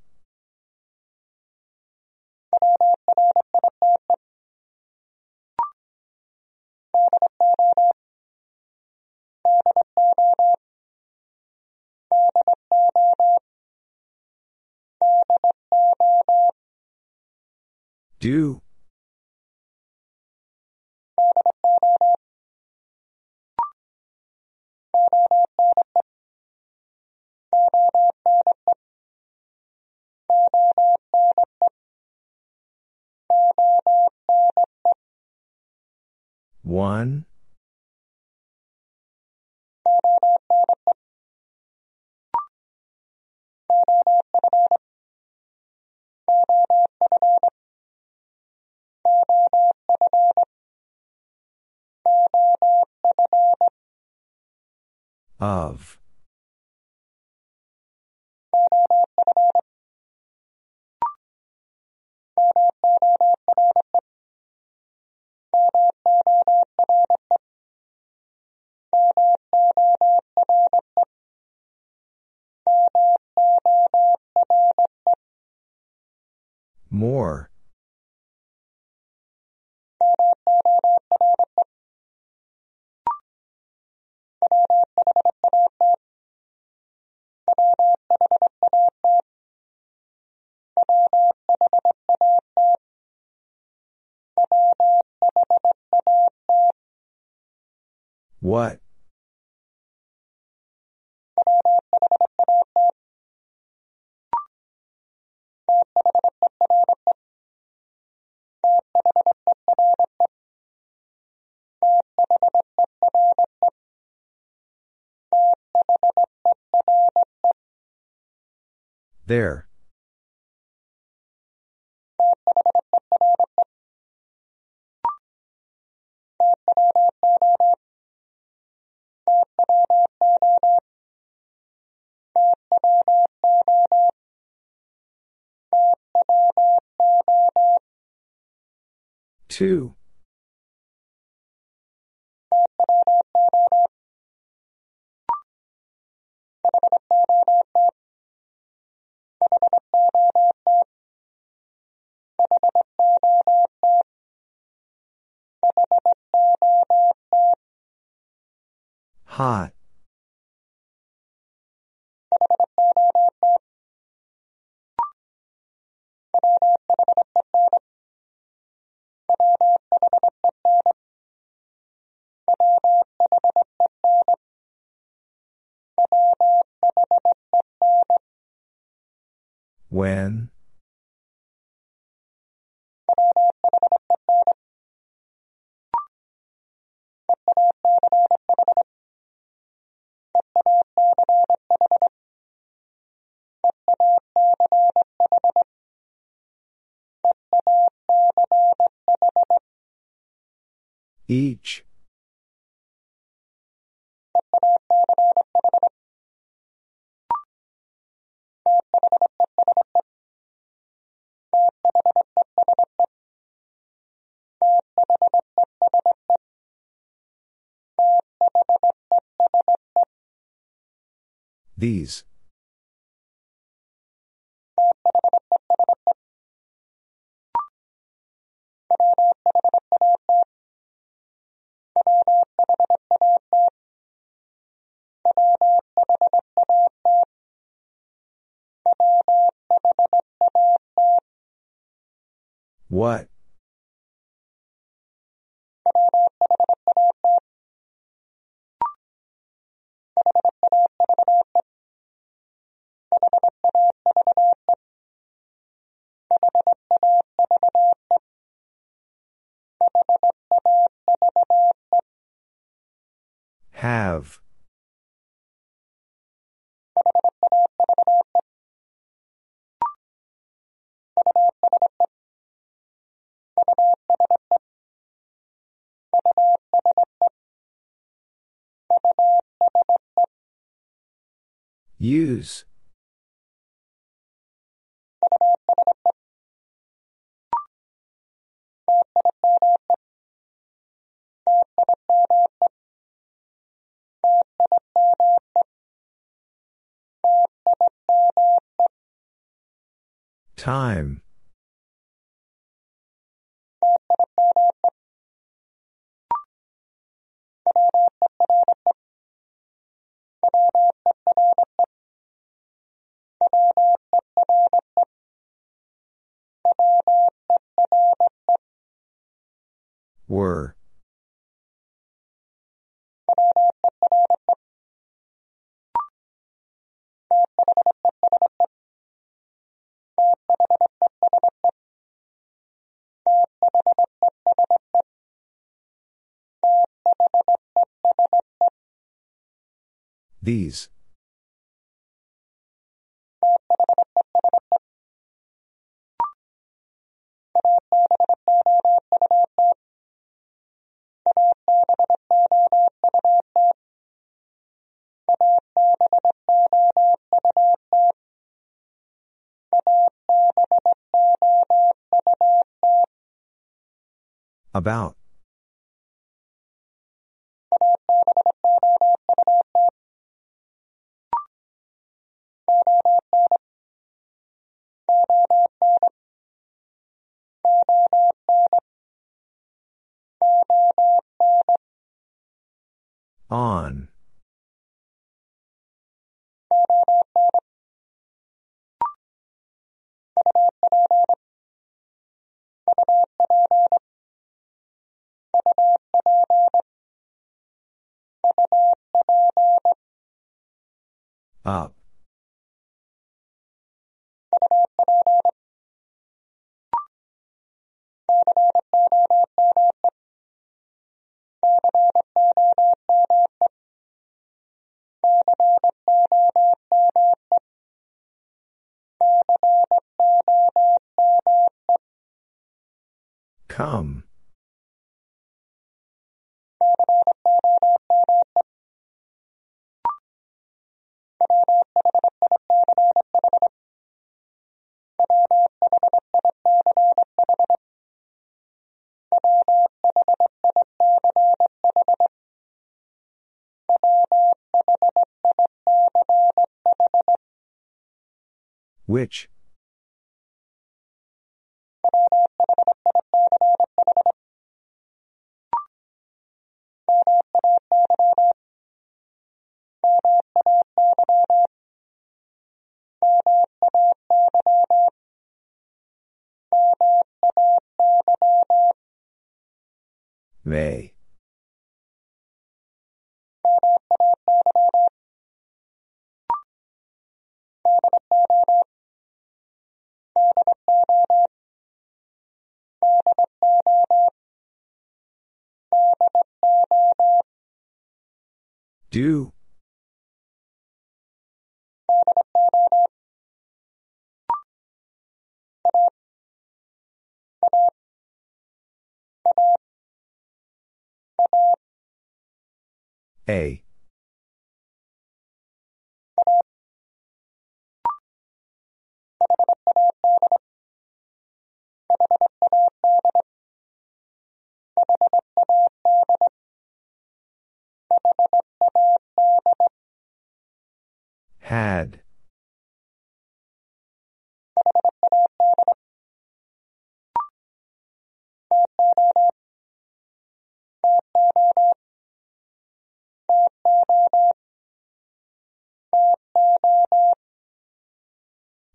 Do. One. Of. More. What? There. Two. Hot. When? Each. These. What? Have. Use. Time. Were. These. About. On. Up. Come. Which? May. Do. A. Had.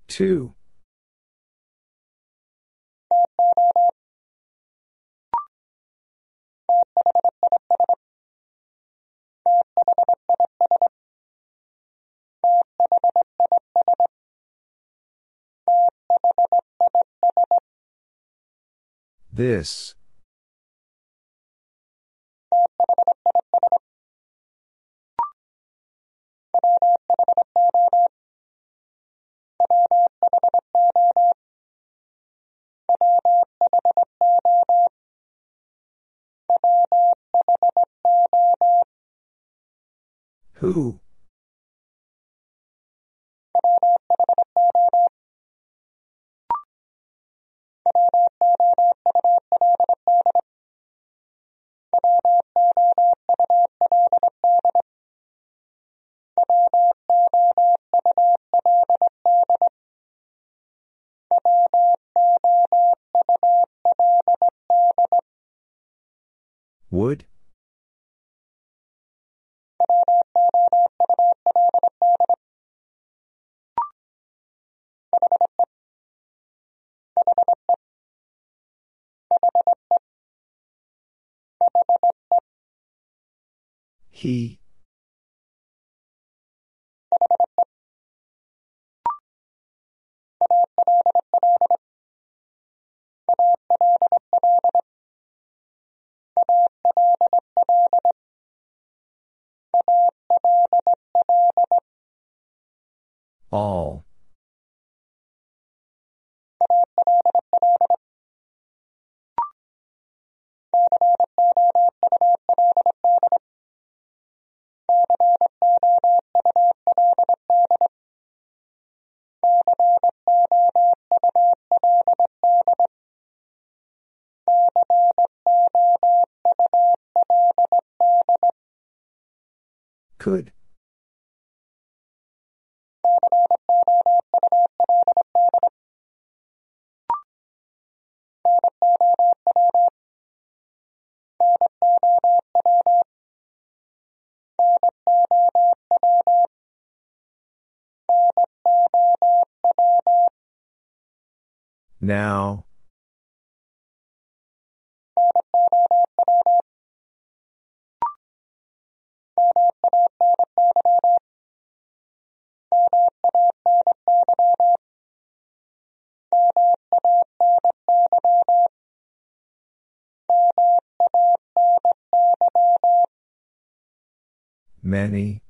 Two. This. Who? Would? He. All. Could. Now. Many.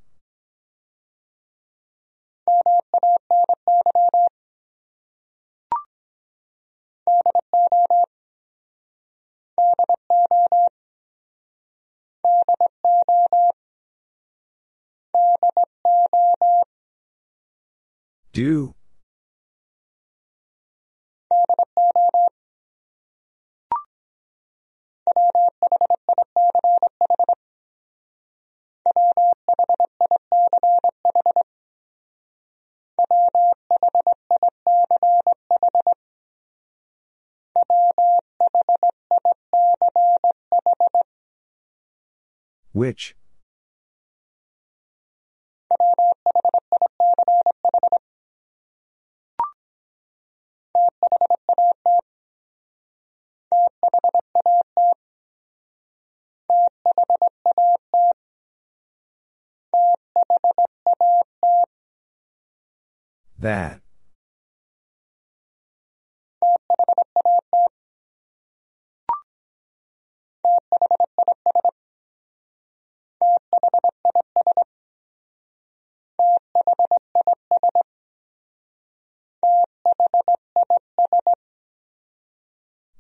Do. Which? That.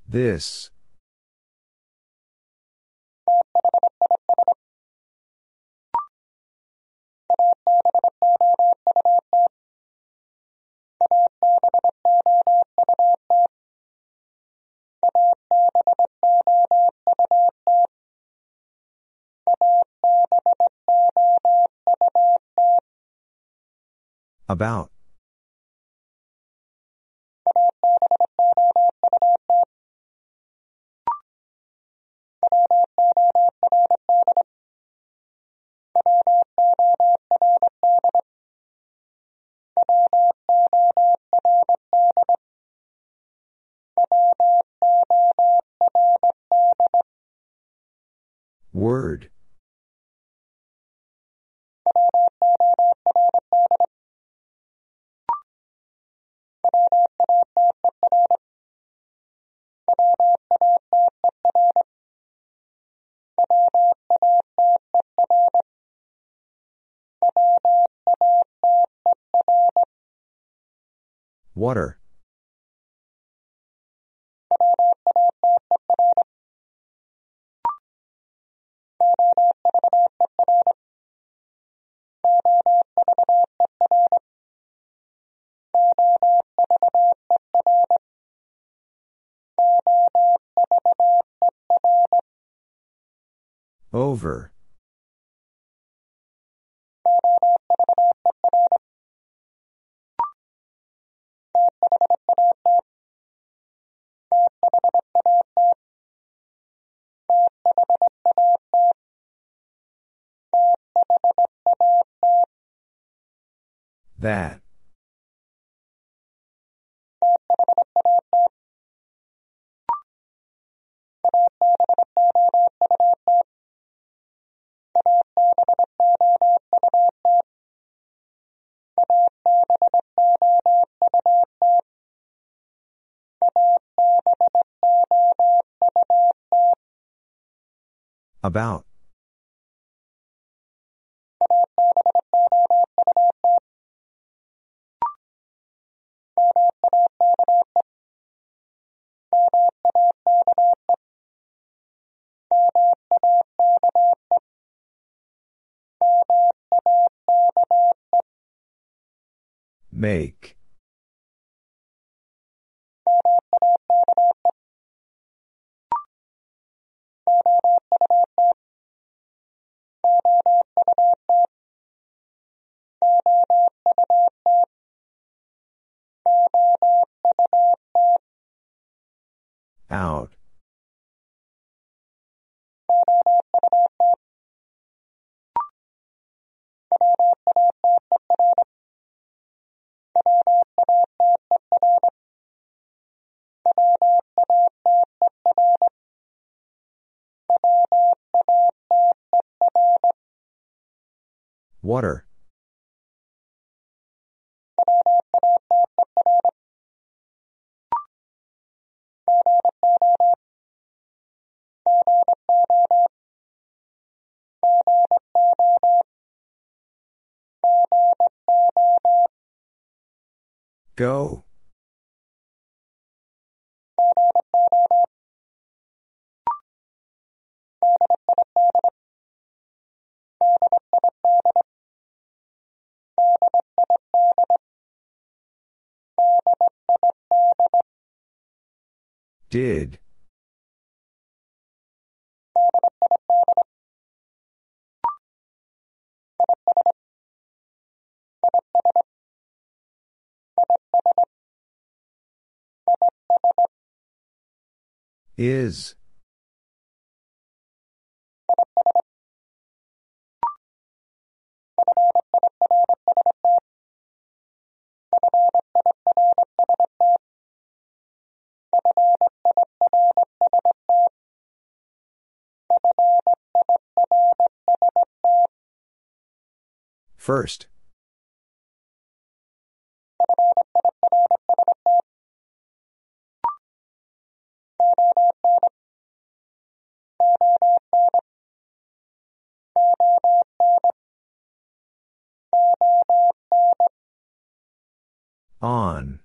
This. About. Word. Water. Over. That. About. Make. Out. Water. Go. Did. Is. First. On.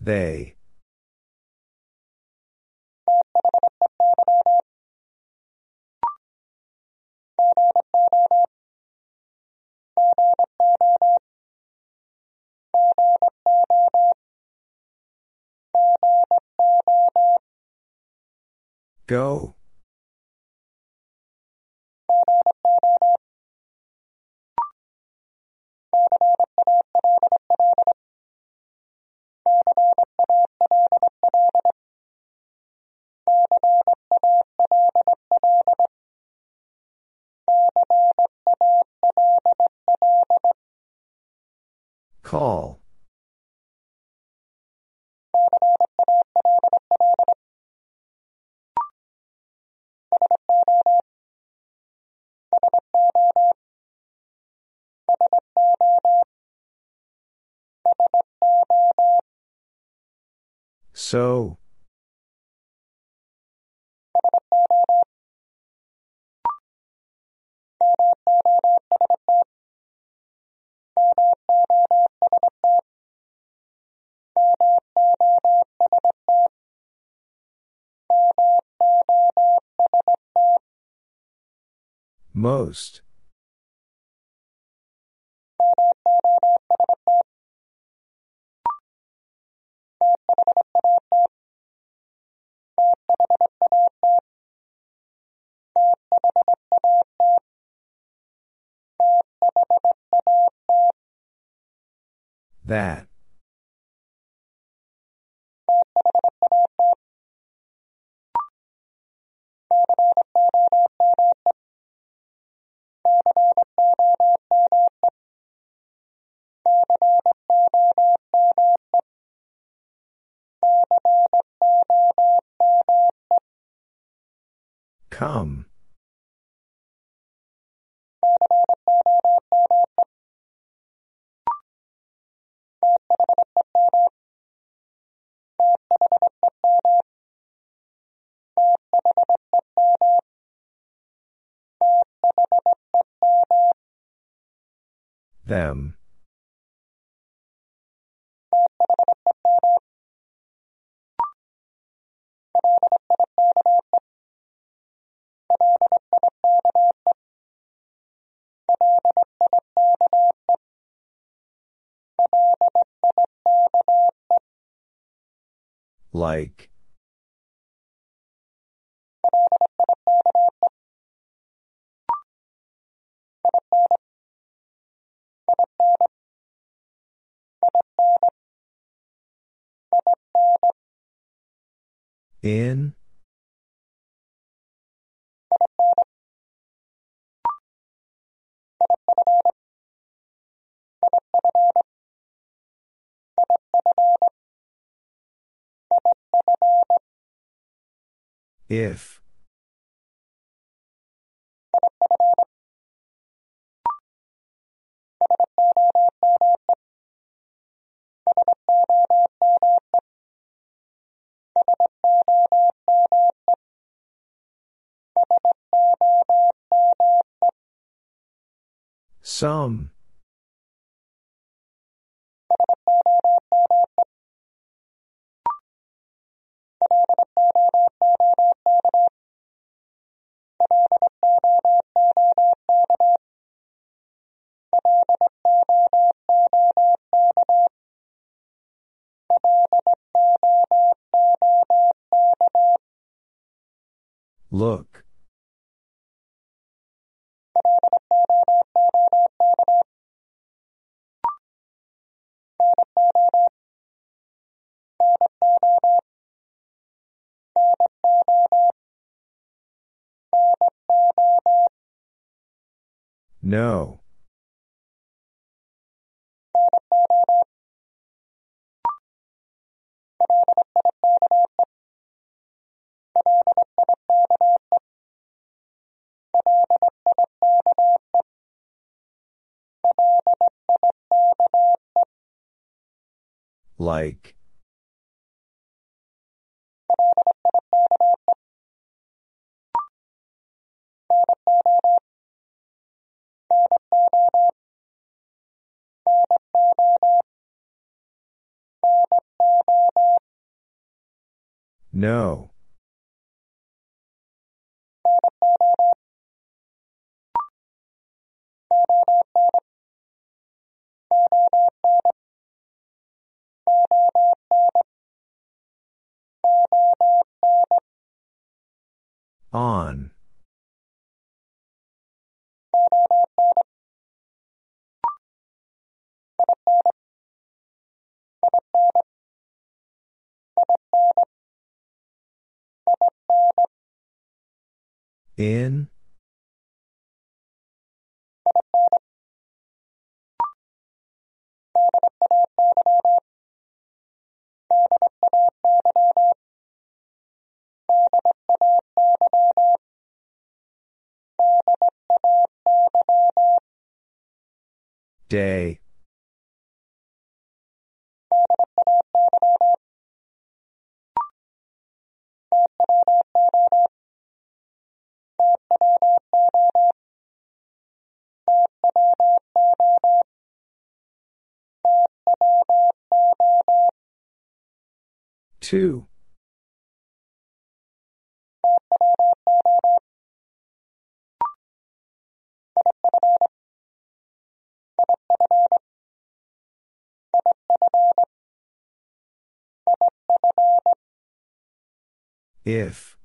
They. Go. Call. So. Most. That. Come. Them. Like. In? If. Some. Look. No. Like. No. On. In. Day. Two. If.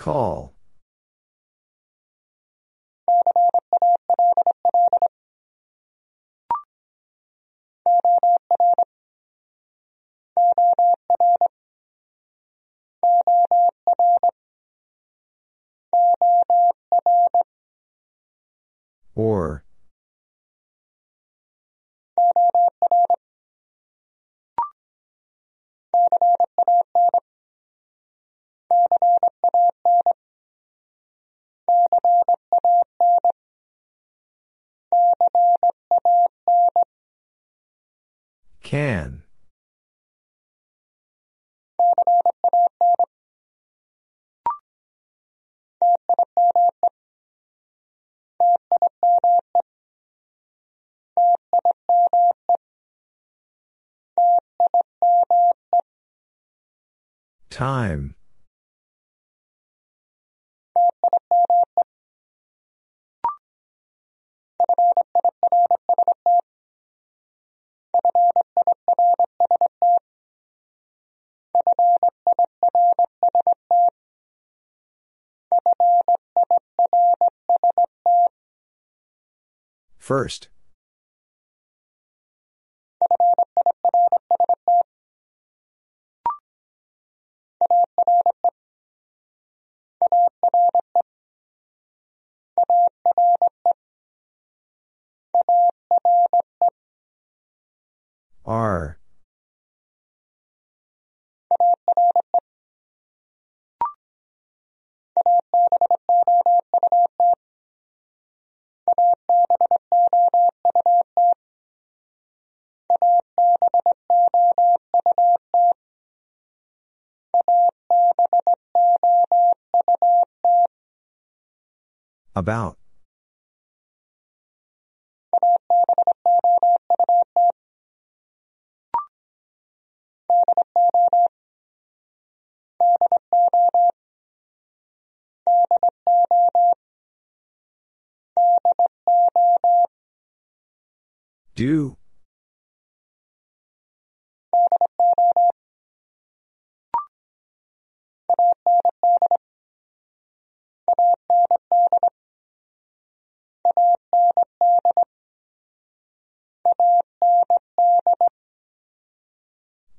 Call. Or. Can. Time. First. Are. About. Do.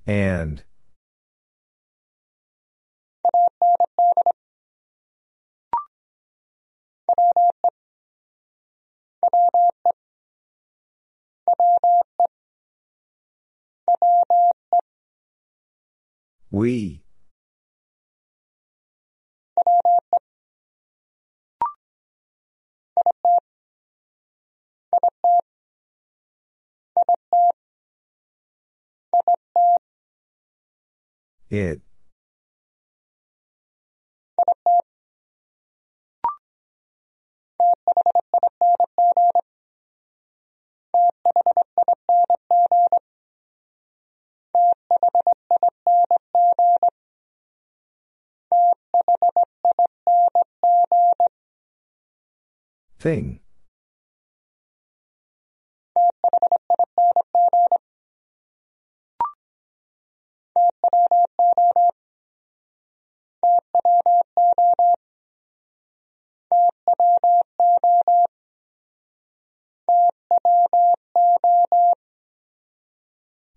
And. We. It. Thing.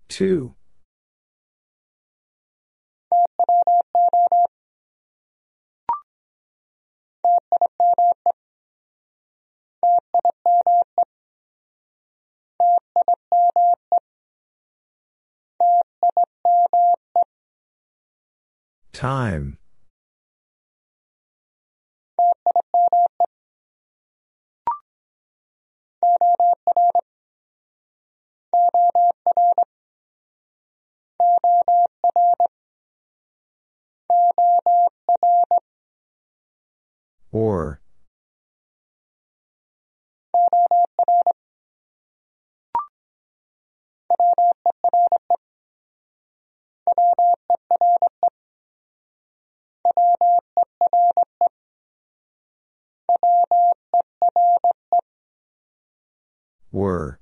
Two. Time. Or. Were.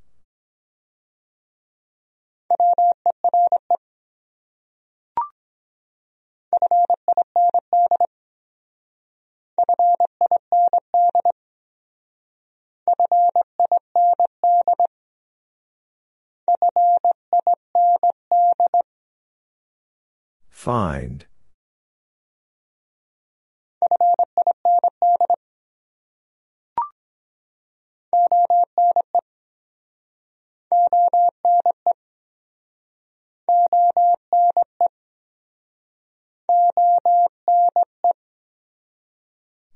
Find.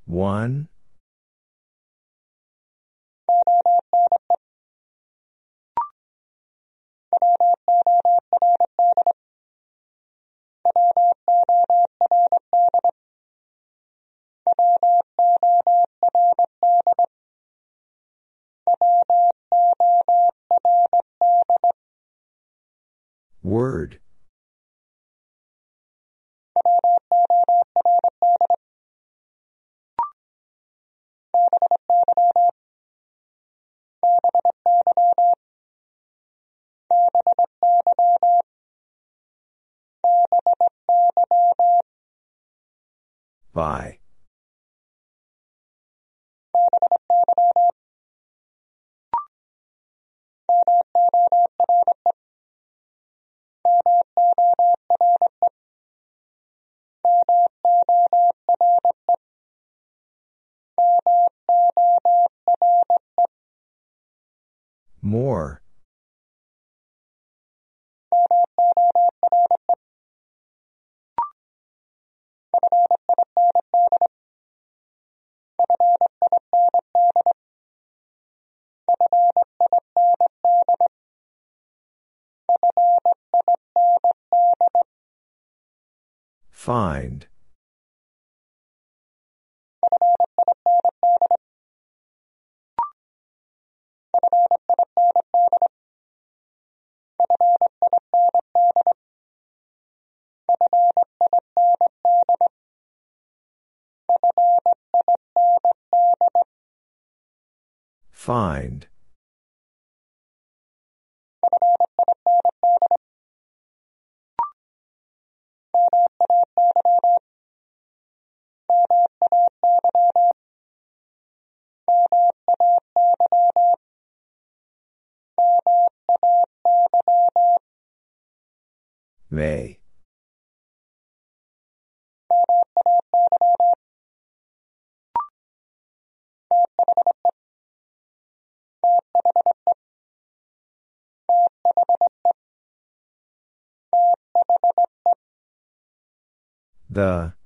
One. Word. By. More. Find. Find. May. The.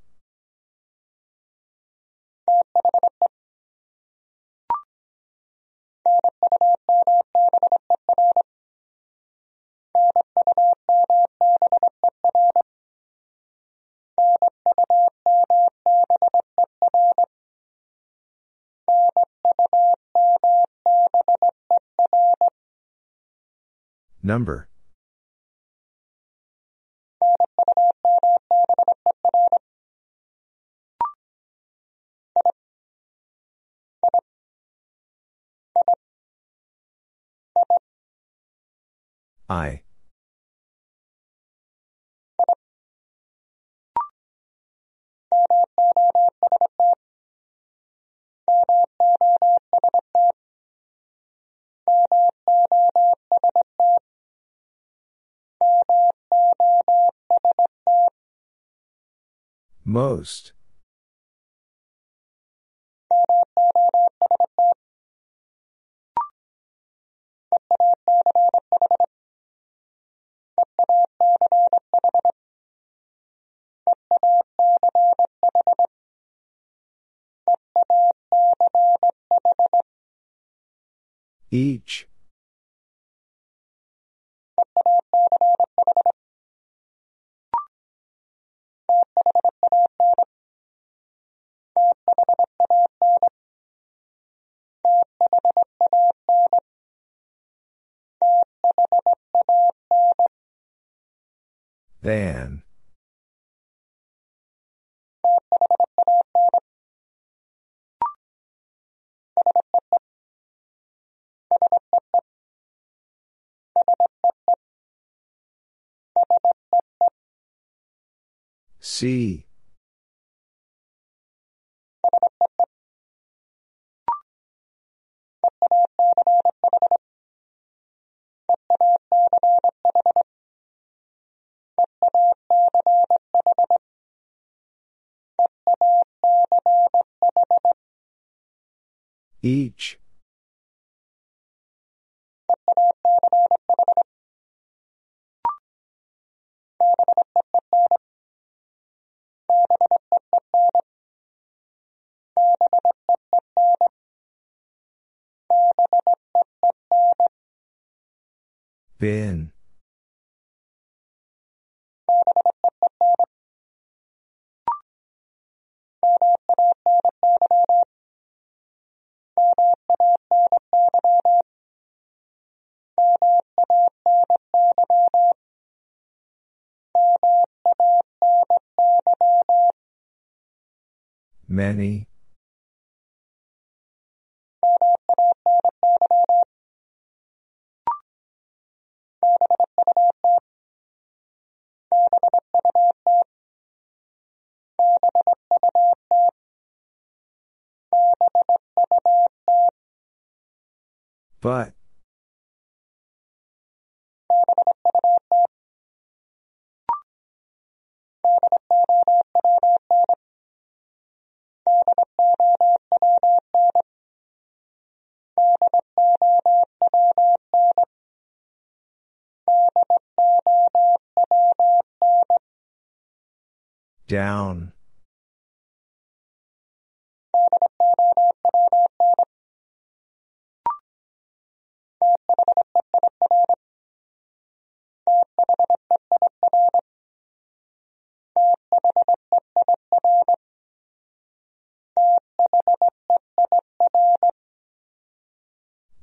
Number. I. Most. Each. Than. See. Each. Been. Many. But. Down.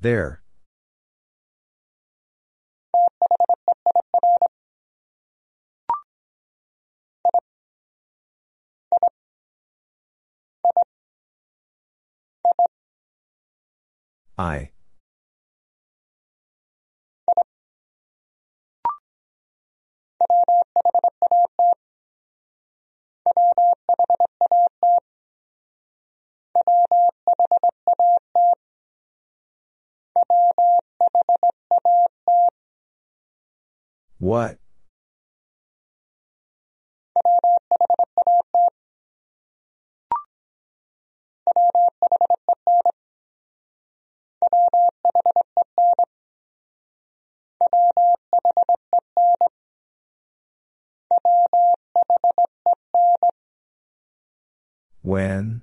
There. I. What? When?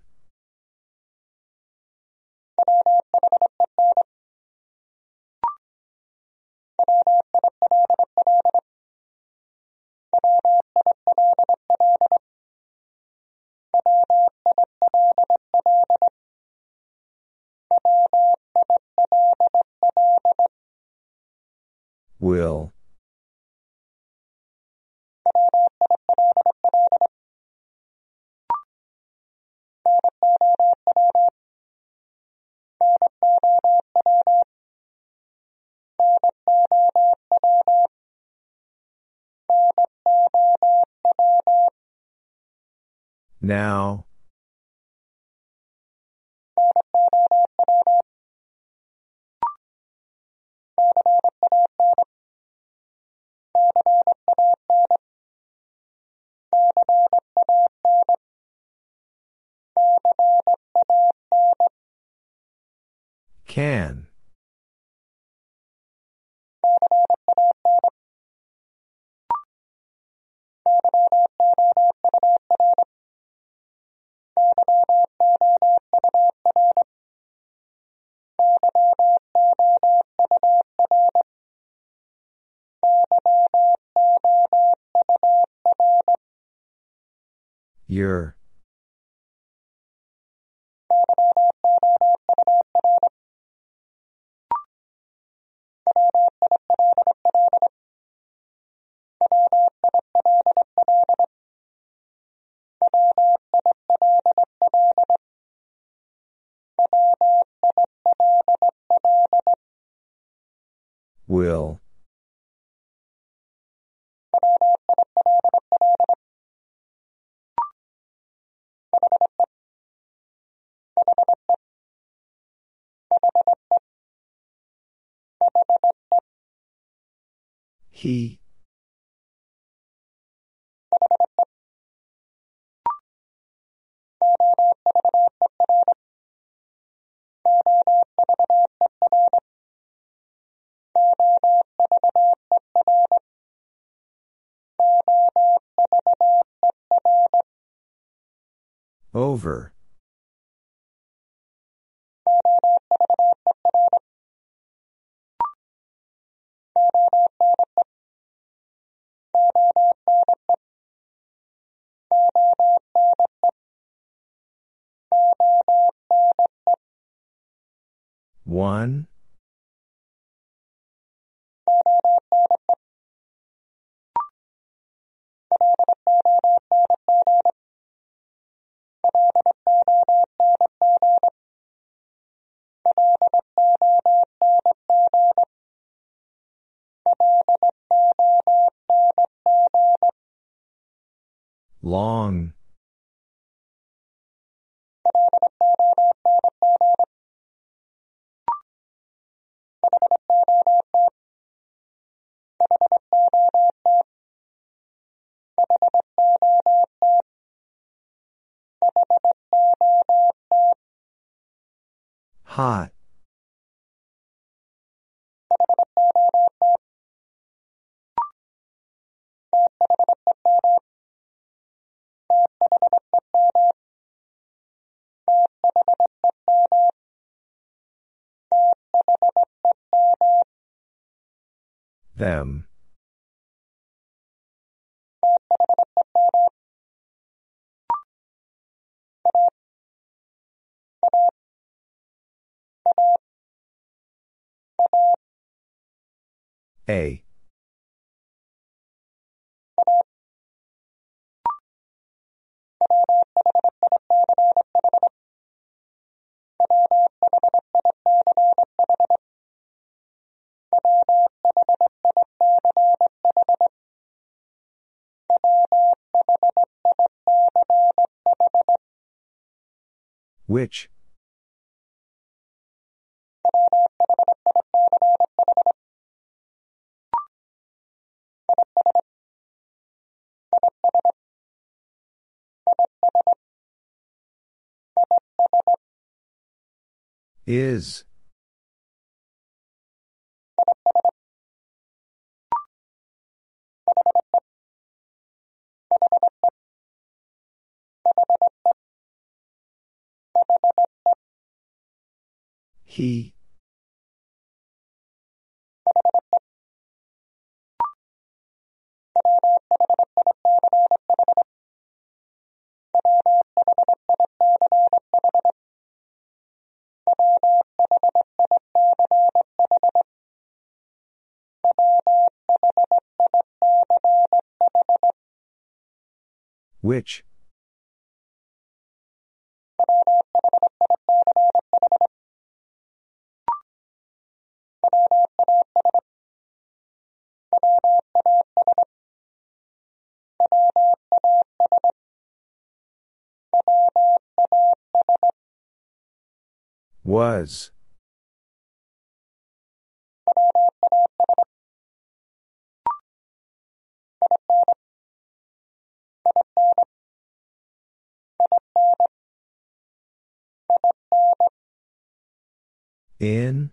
Will. Now. Can. Your. Will. He. Over. One. Long. Hot. Them. A. Which? Is. He. Which? Was. In?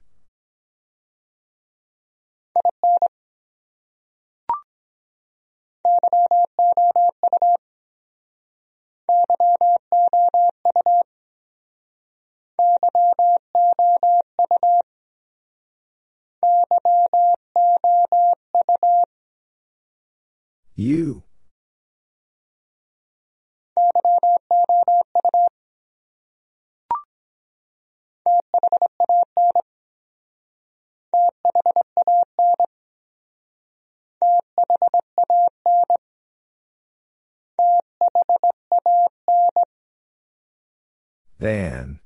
You. Than.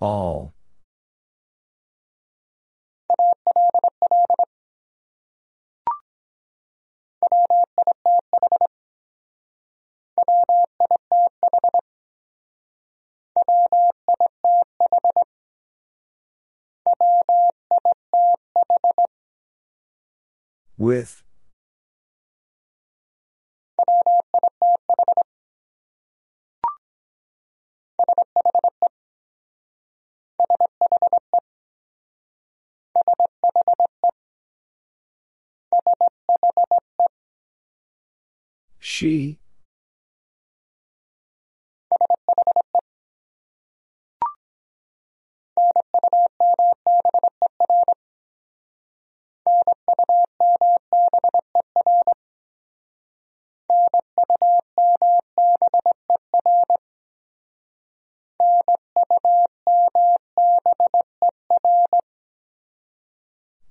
All. With. She.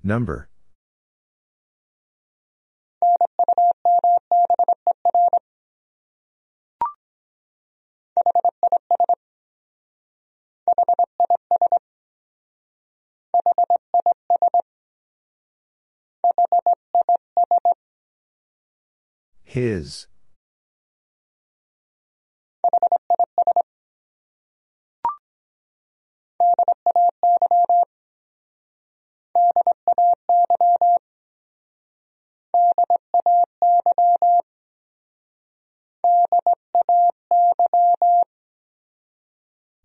Number. His.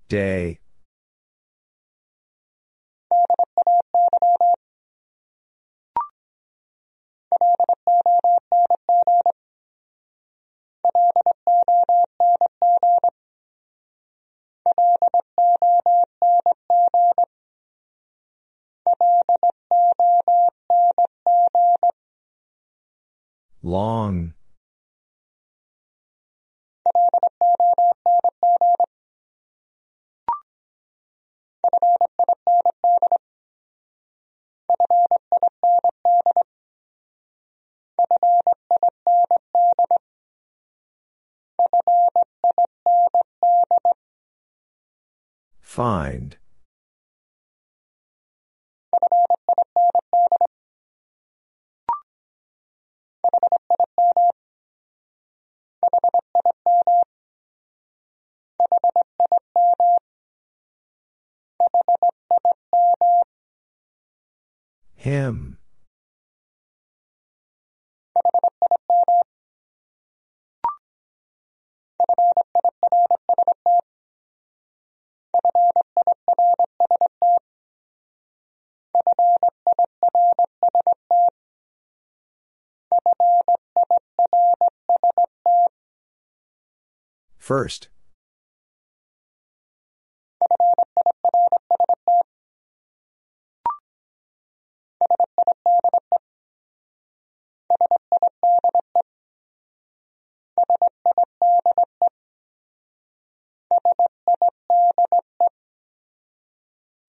Day. Long. Find. Him. First.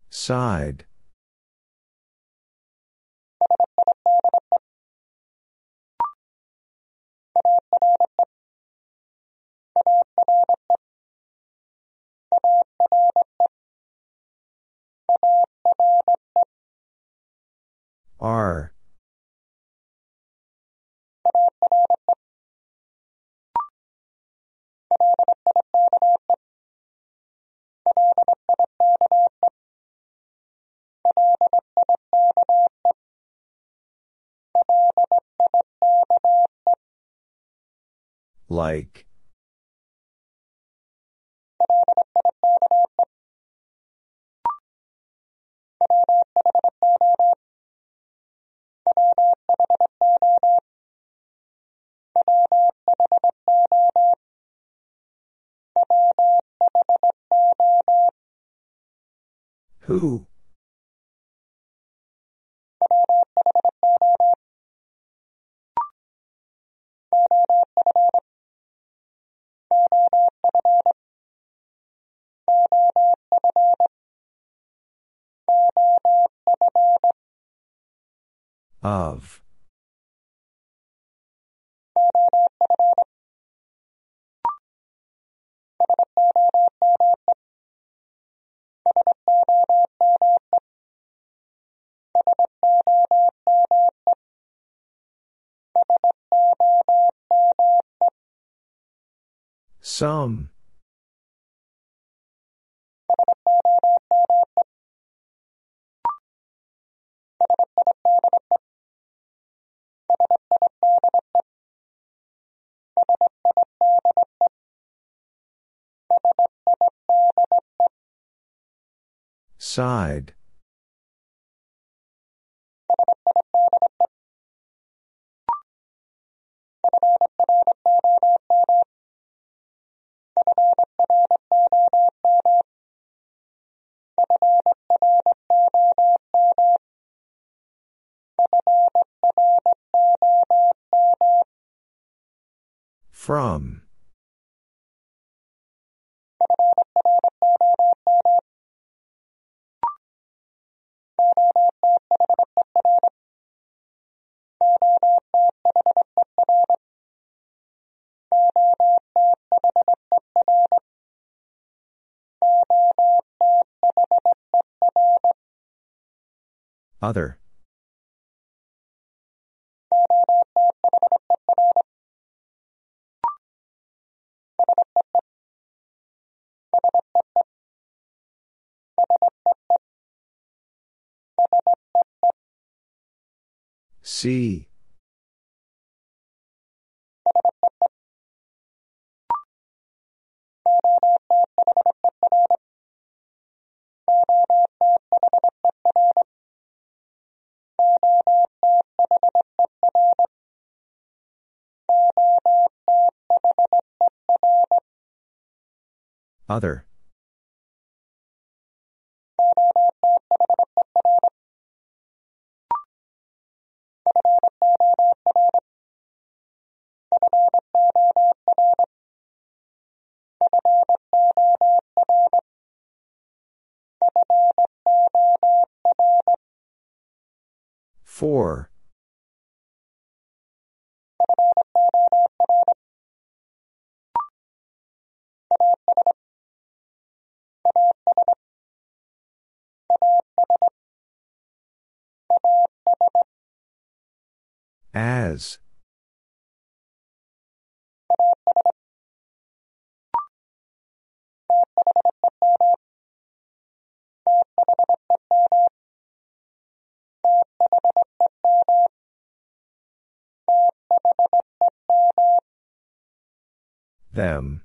Side. Are. Like. Who? Of. Some. Side. From. Other. See. Other. For. As. Them.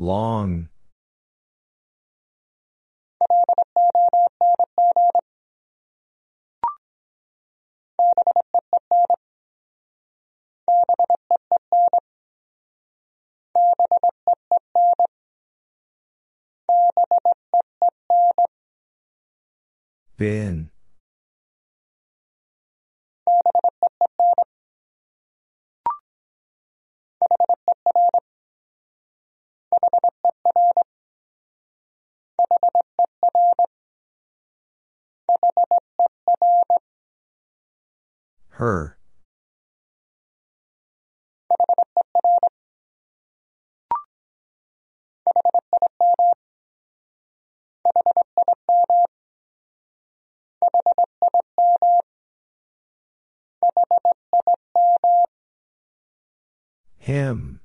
Long. Been. Her. Him.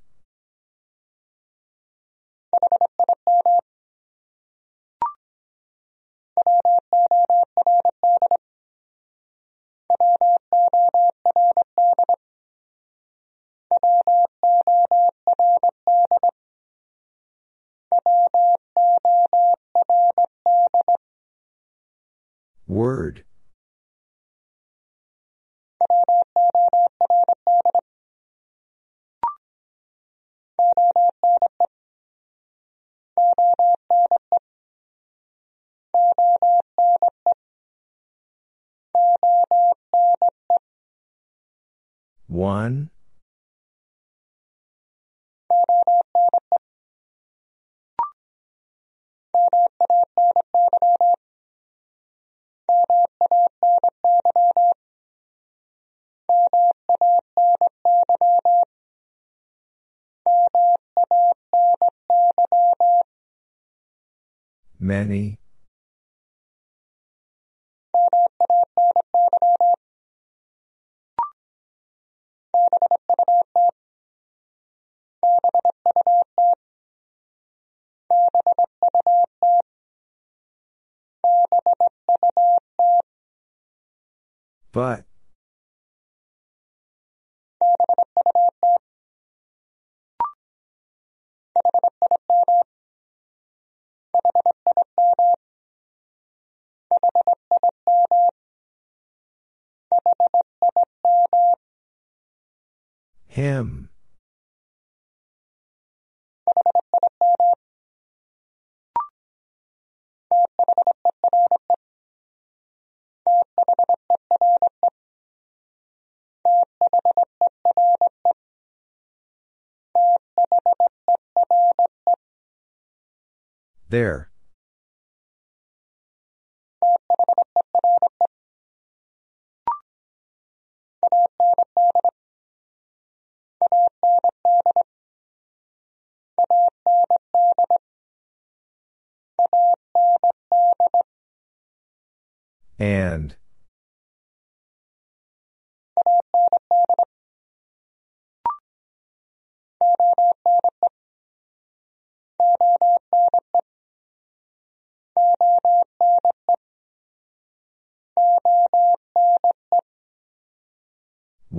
One? Many? But. Him. There. And.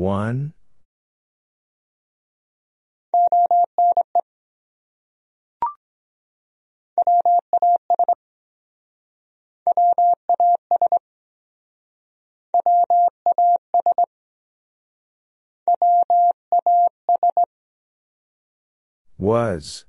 One. Was.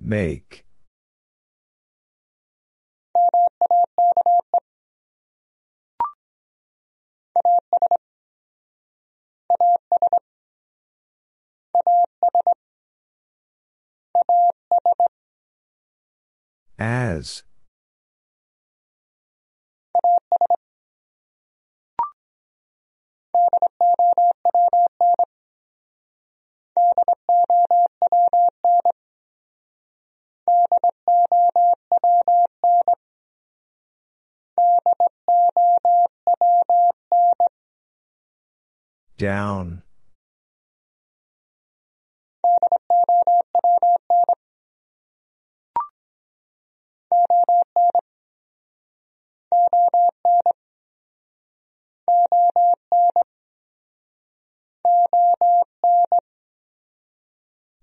Make. As. Down.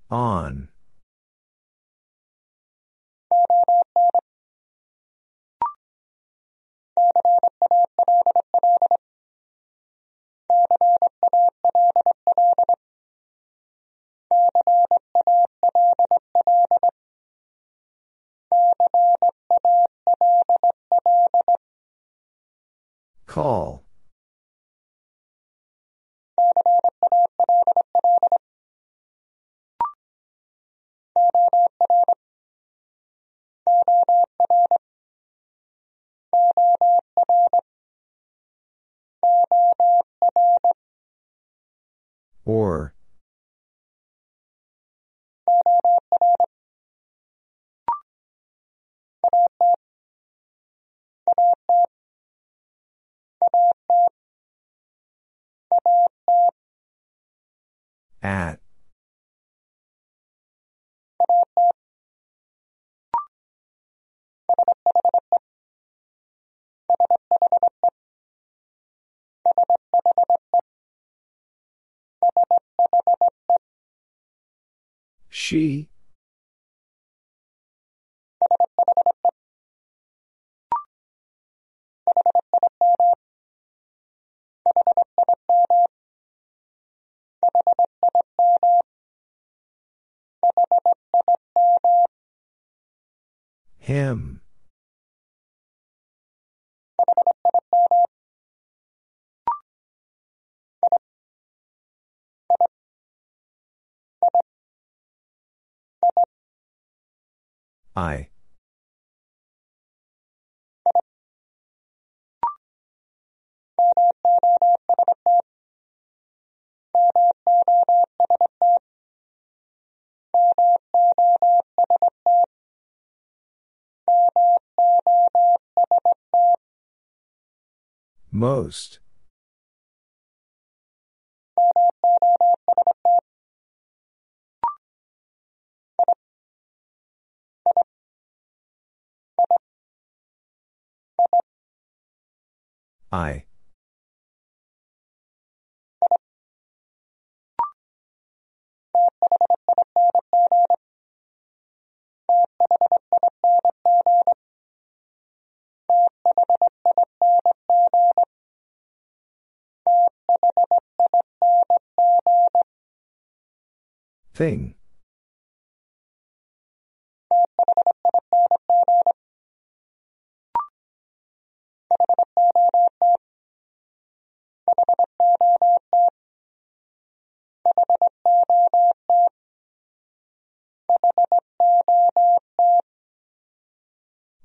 On. Call. Or. At. She. Him. I. Most. I. Thing.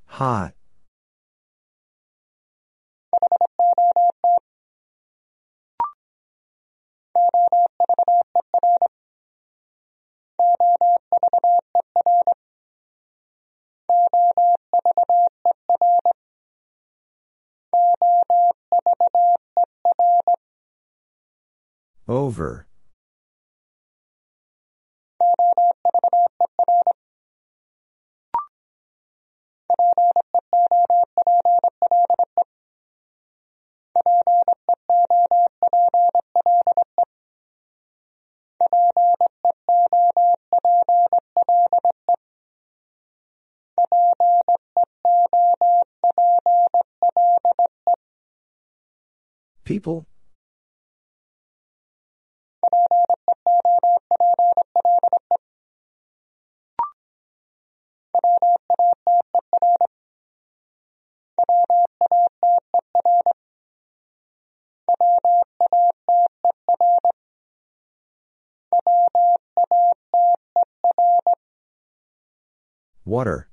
Hot. Over. People? Water.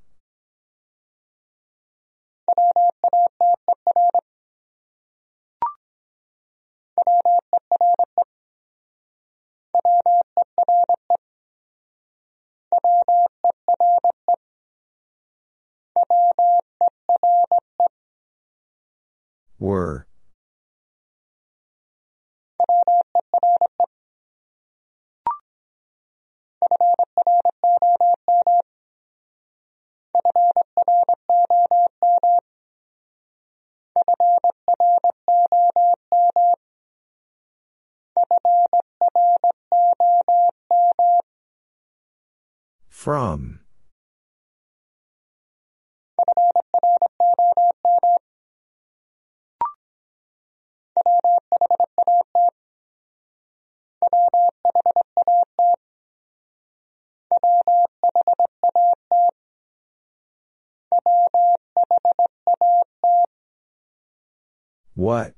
Were. From. What?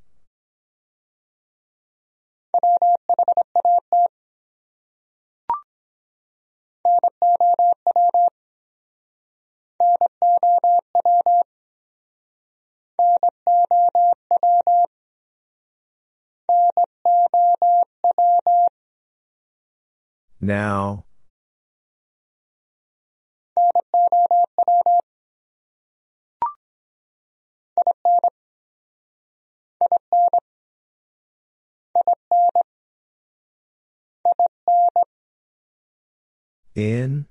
Now. In?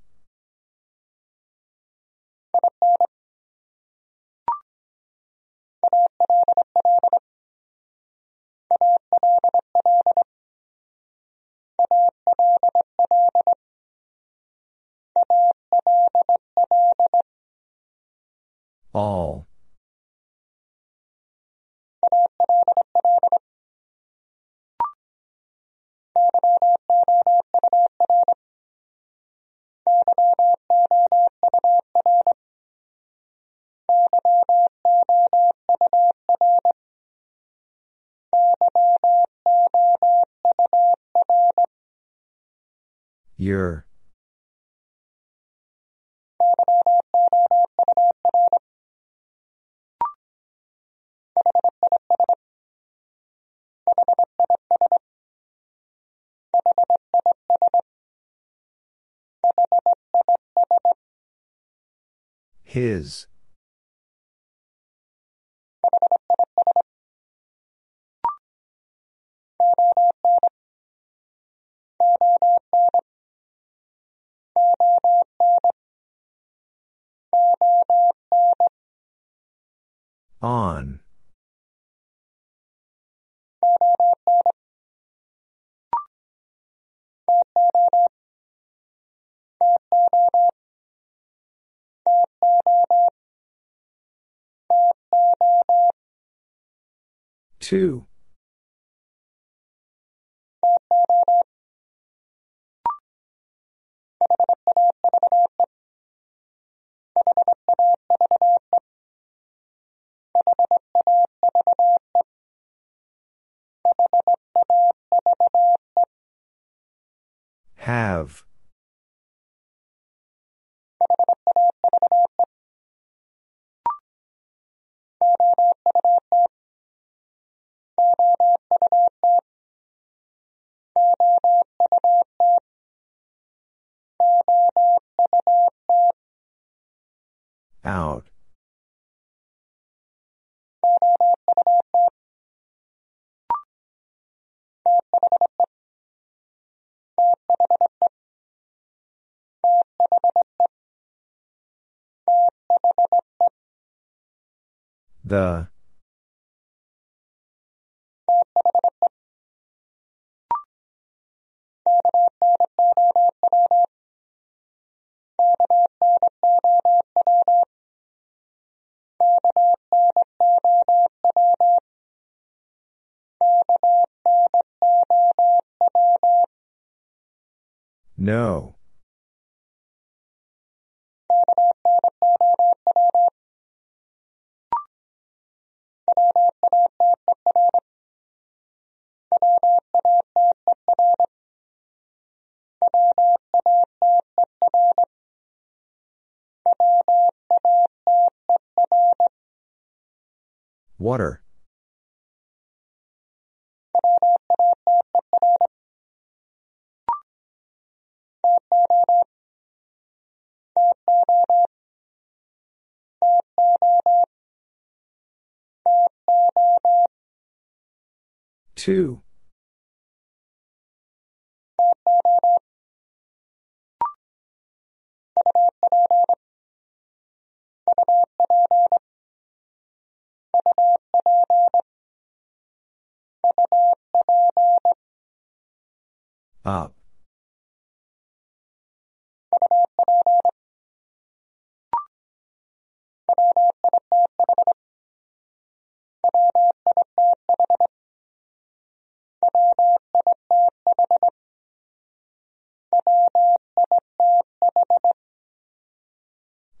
All. Your. His. On. Two. Have. Out. The. No. Water. Two. Up.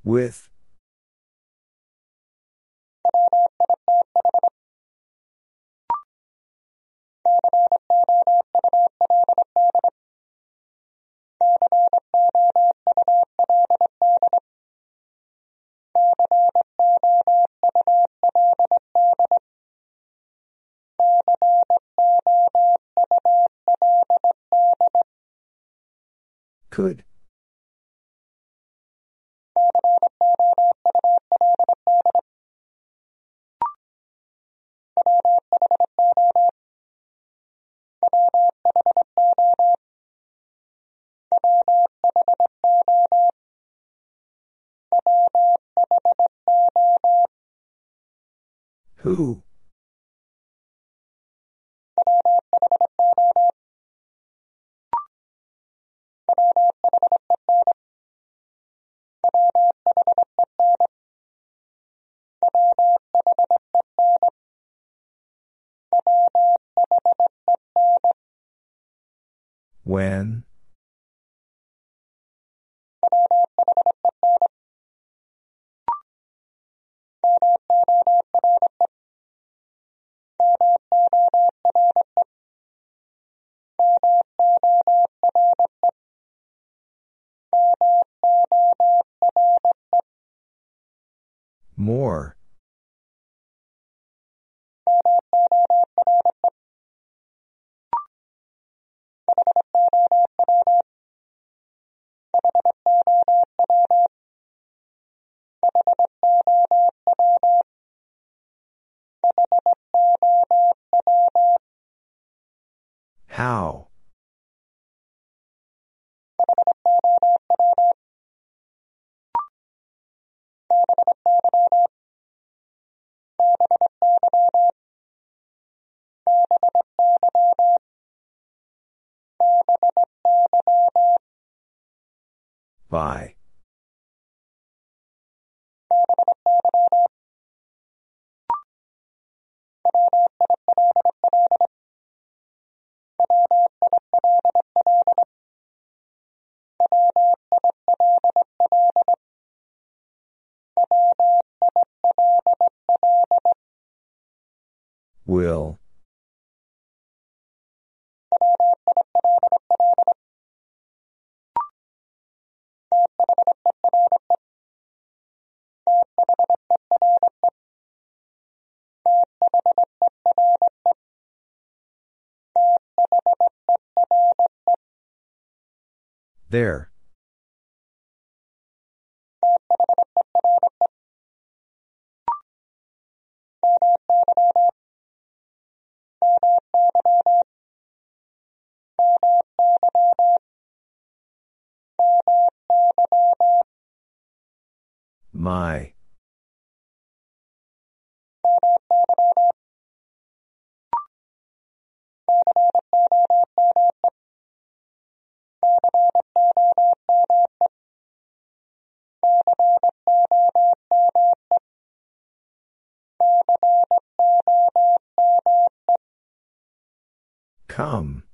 With. Could. Who? When? More. How? By. Will. There. My. Come.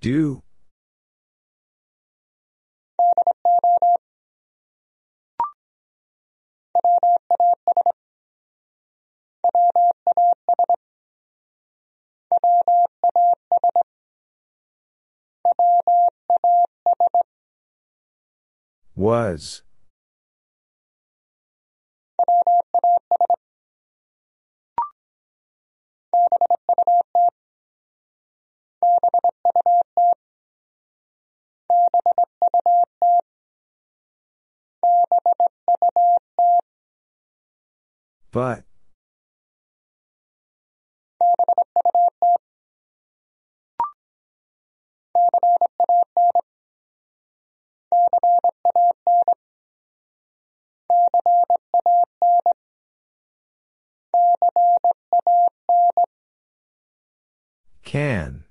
Do. Was. But. Can.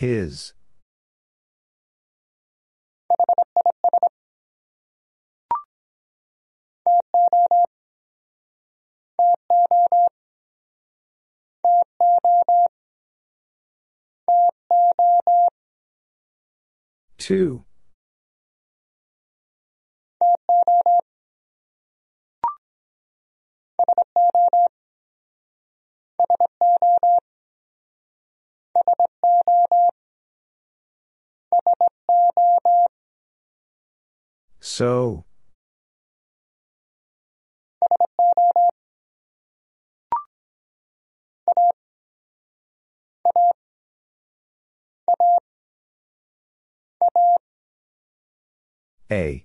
His. Two. So. A.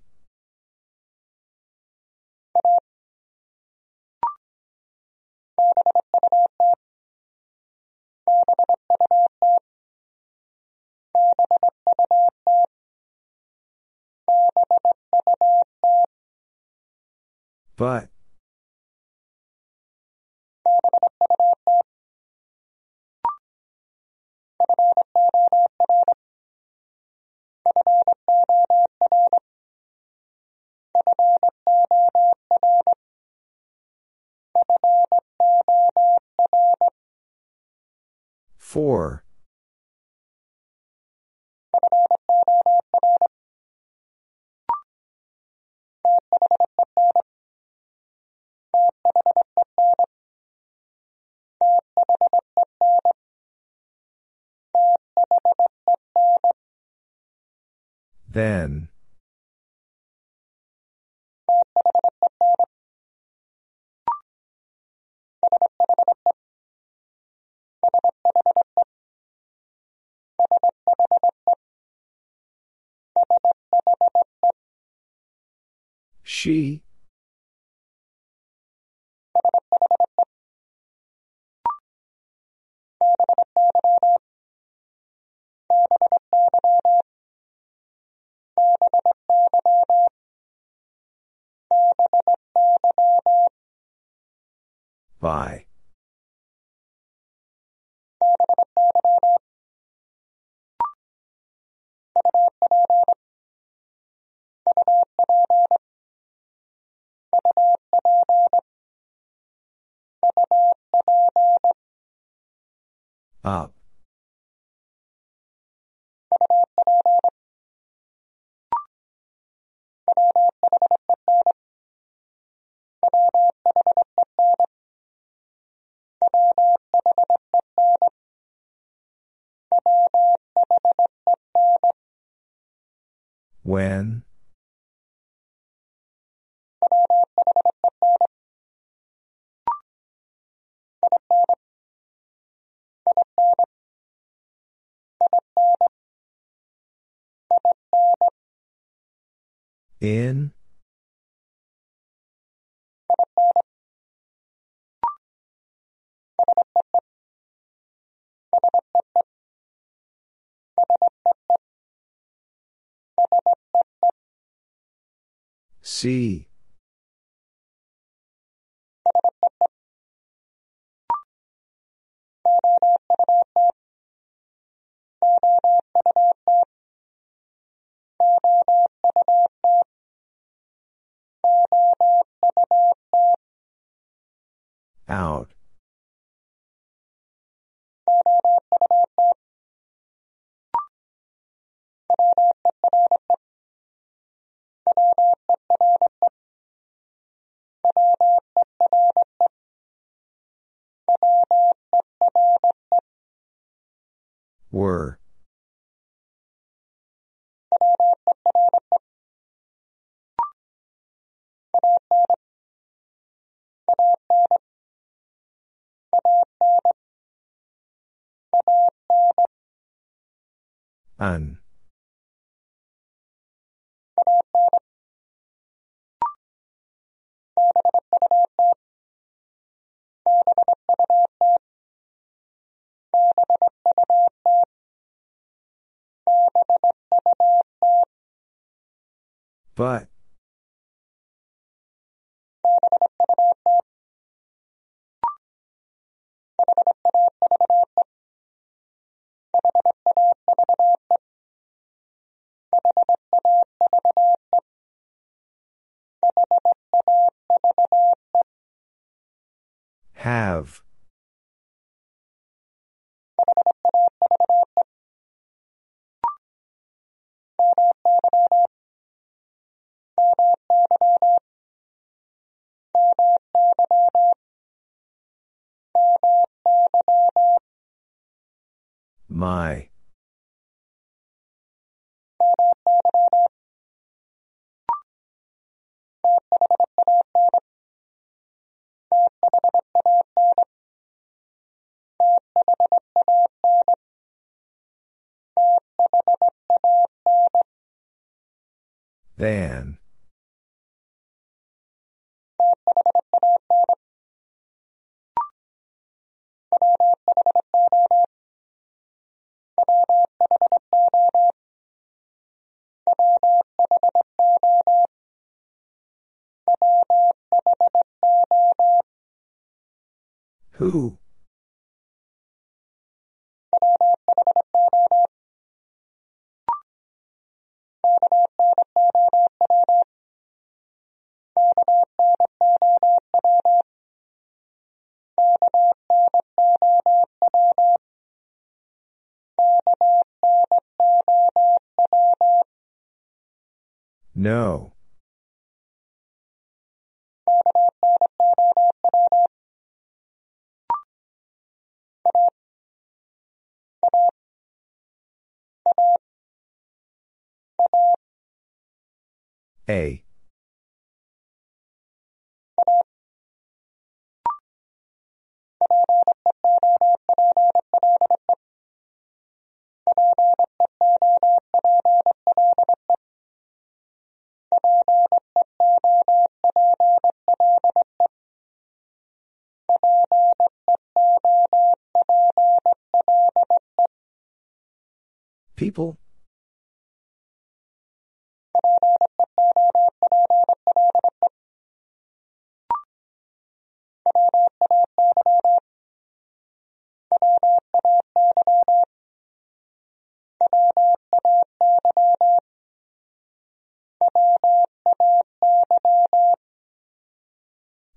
But. For. Then. She? By. Up. When? In? See. Out. Were. Un. But. Have. My. Than. Who? No. A. People?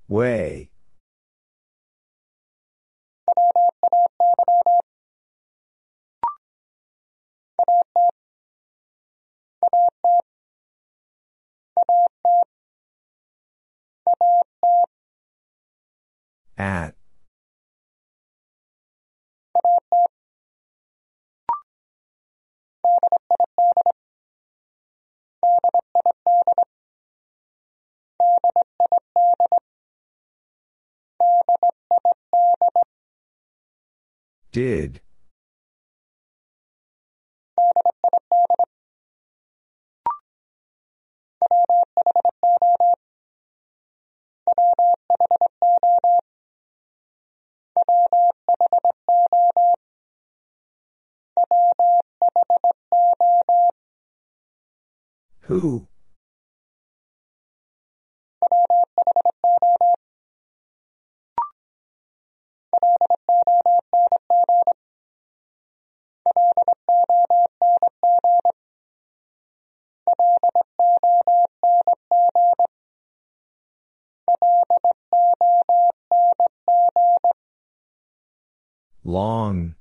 Way. At. Did. Who? Long.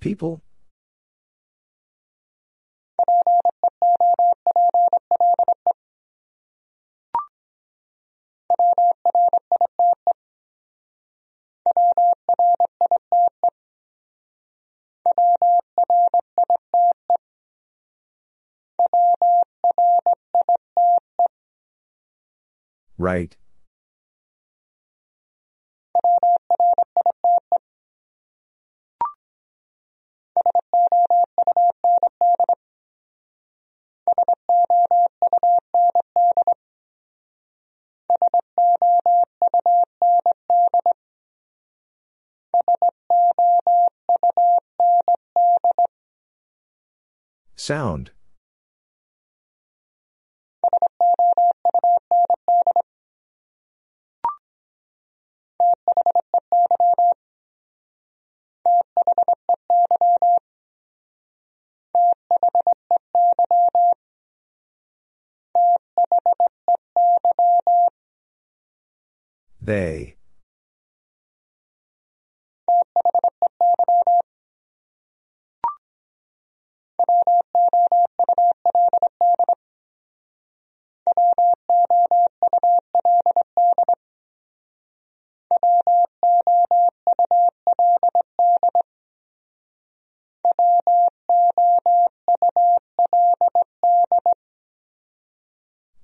People? Write. Sound. They.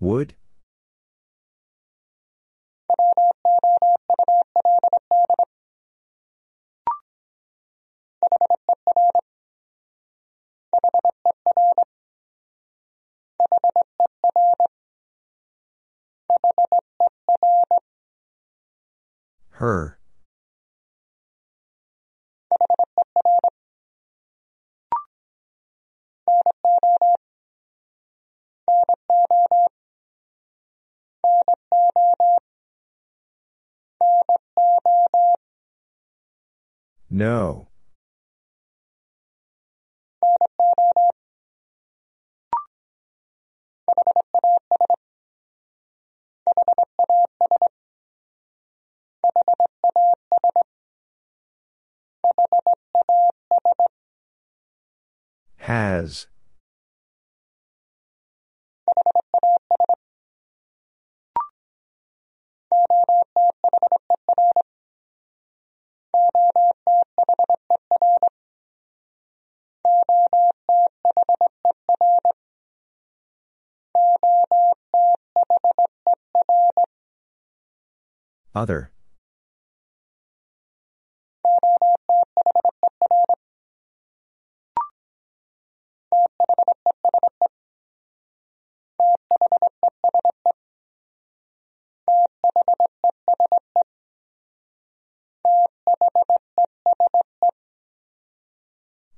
Would? Her. No. Has. Other.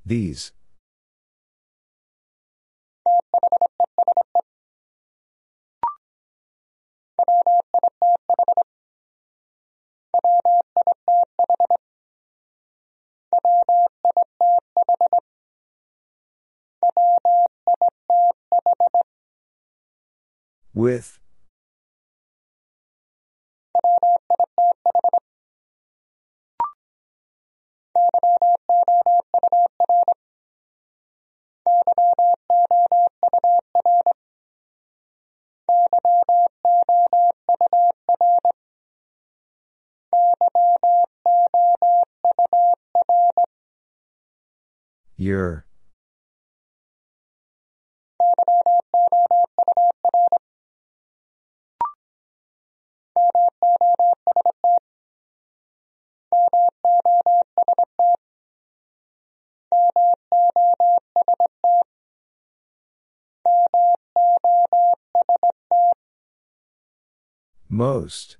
These. With. Your. Most.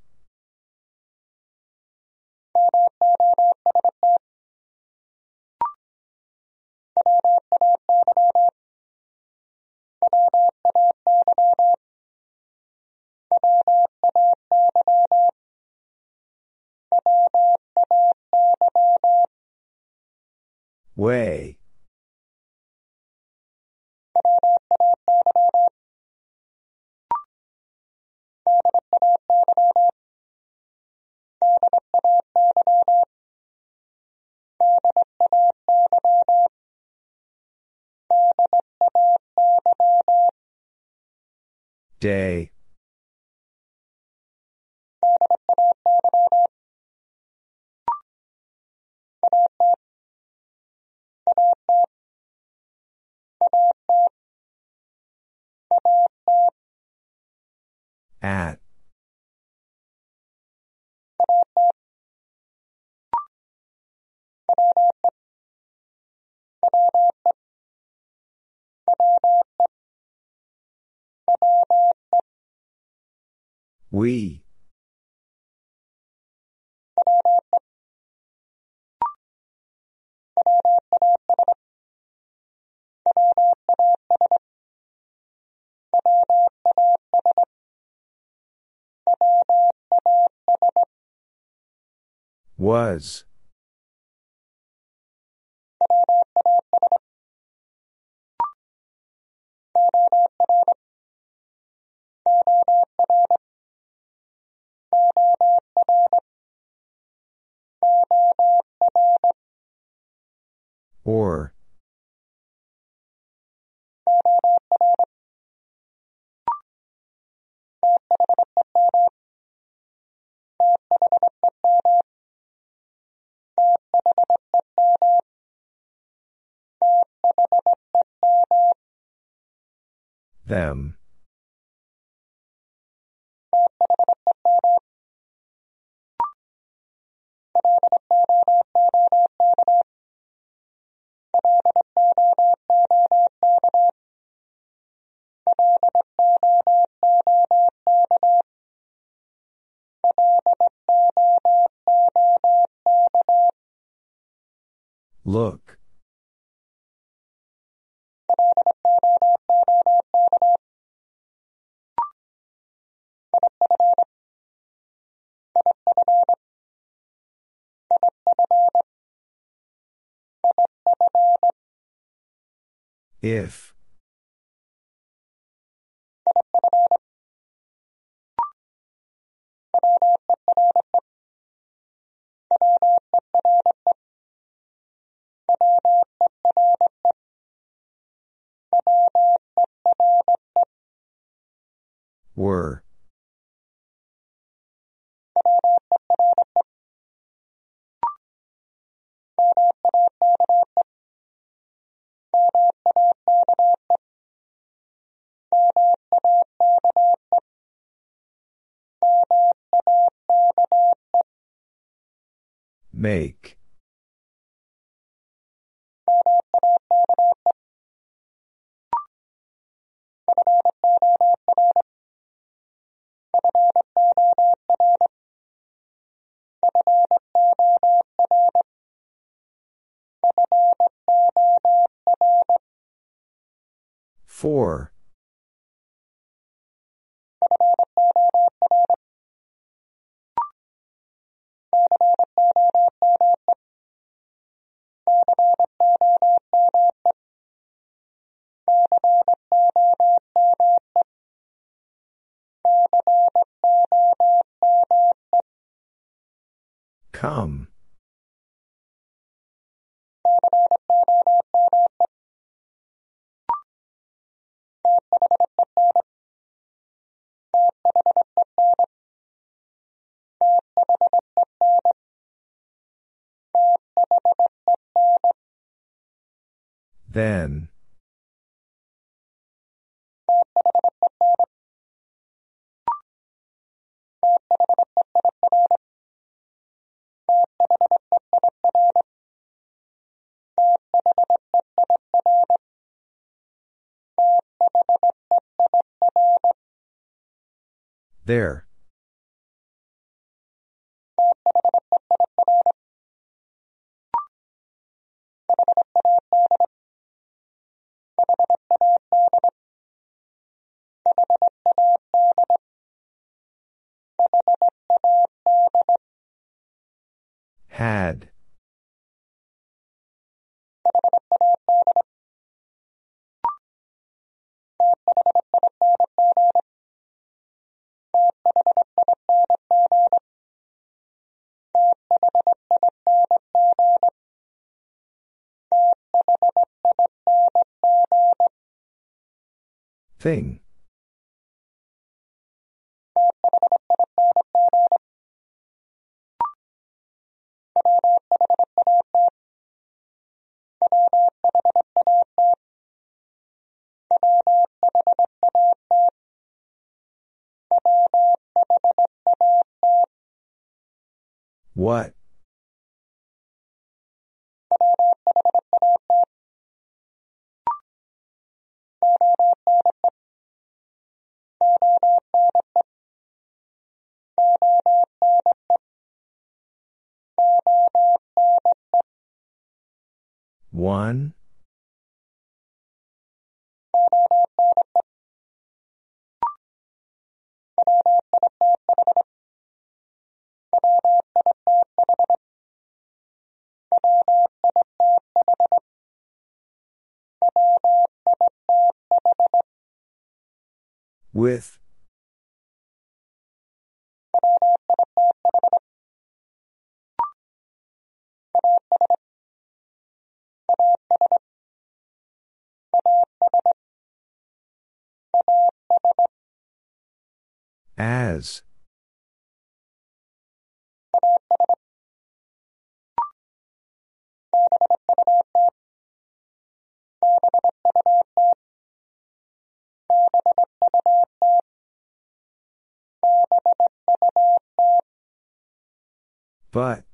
Way. Day. At. We. Was. Or. Them. Look. If. Were. Make. For. Come. Then. There. Thing. One. With. As. But.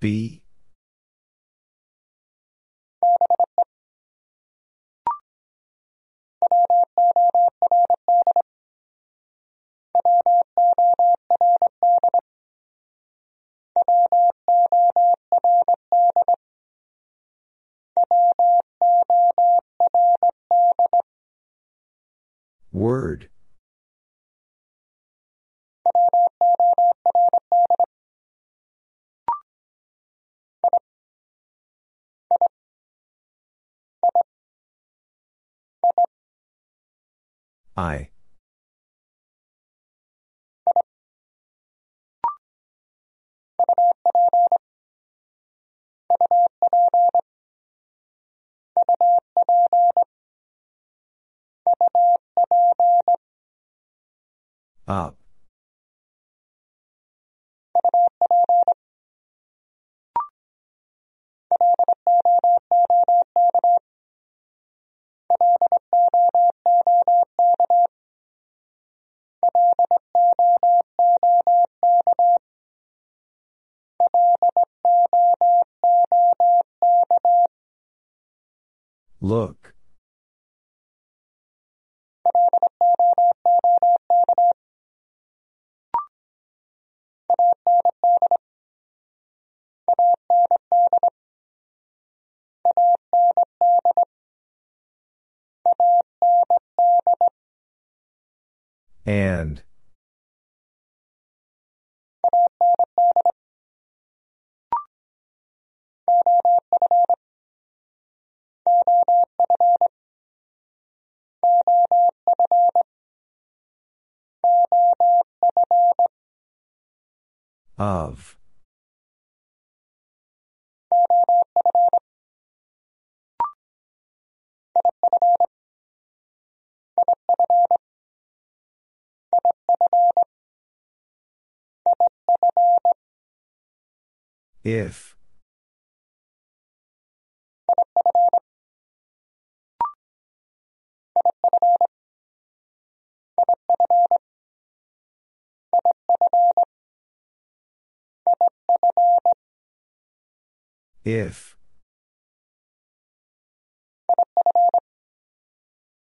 Be. Word. I. Up. Look. And. Of. If. If.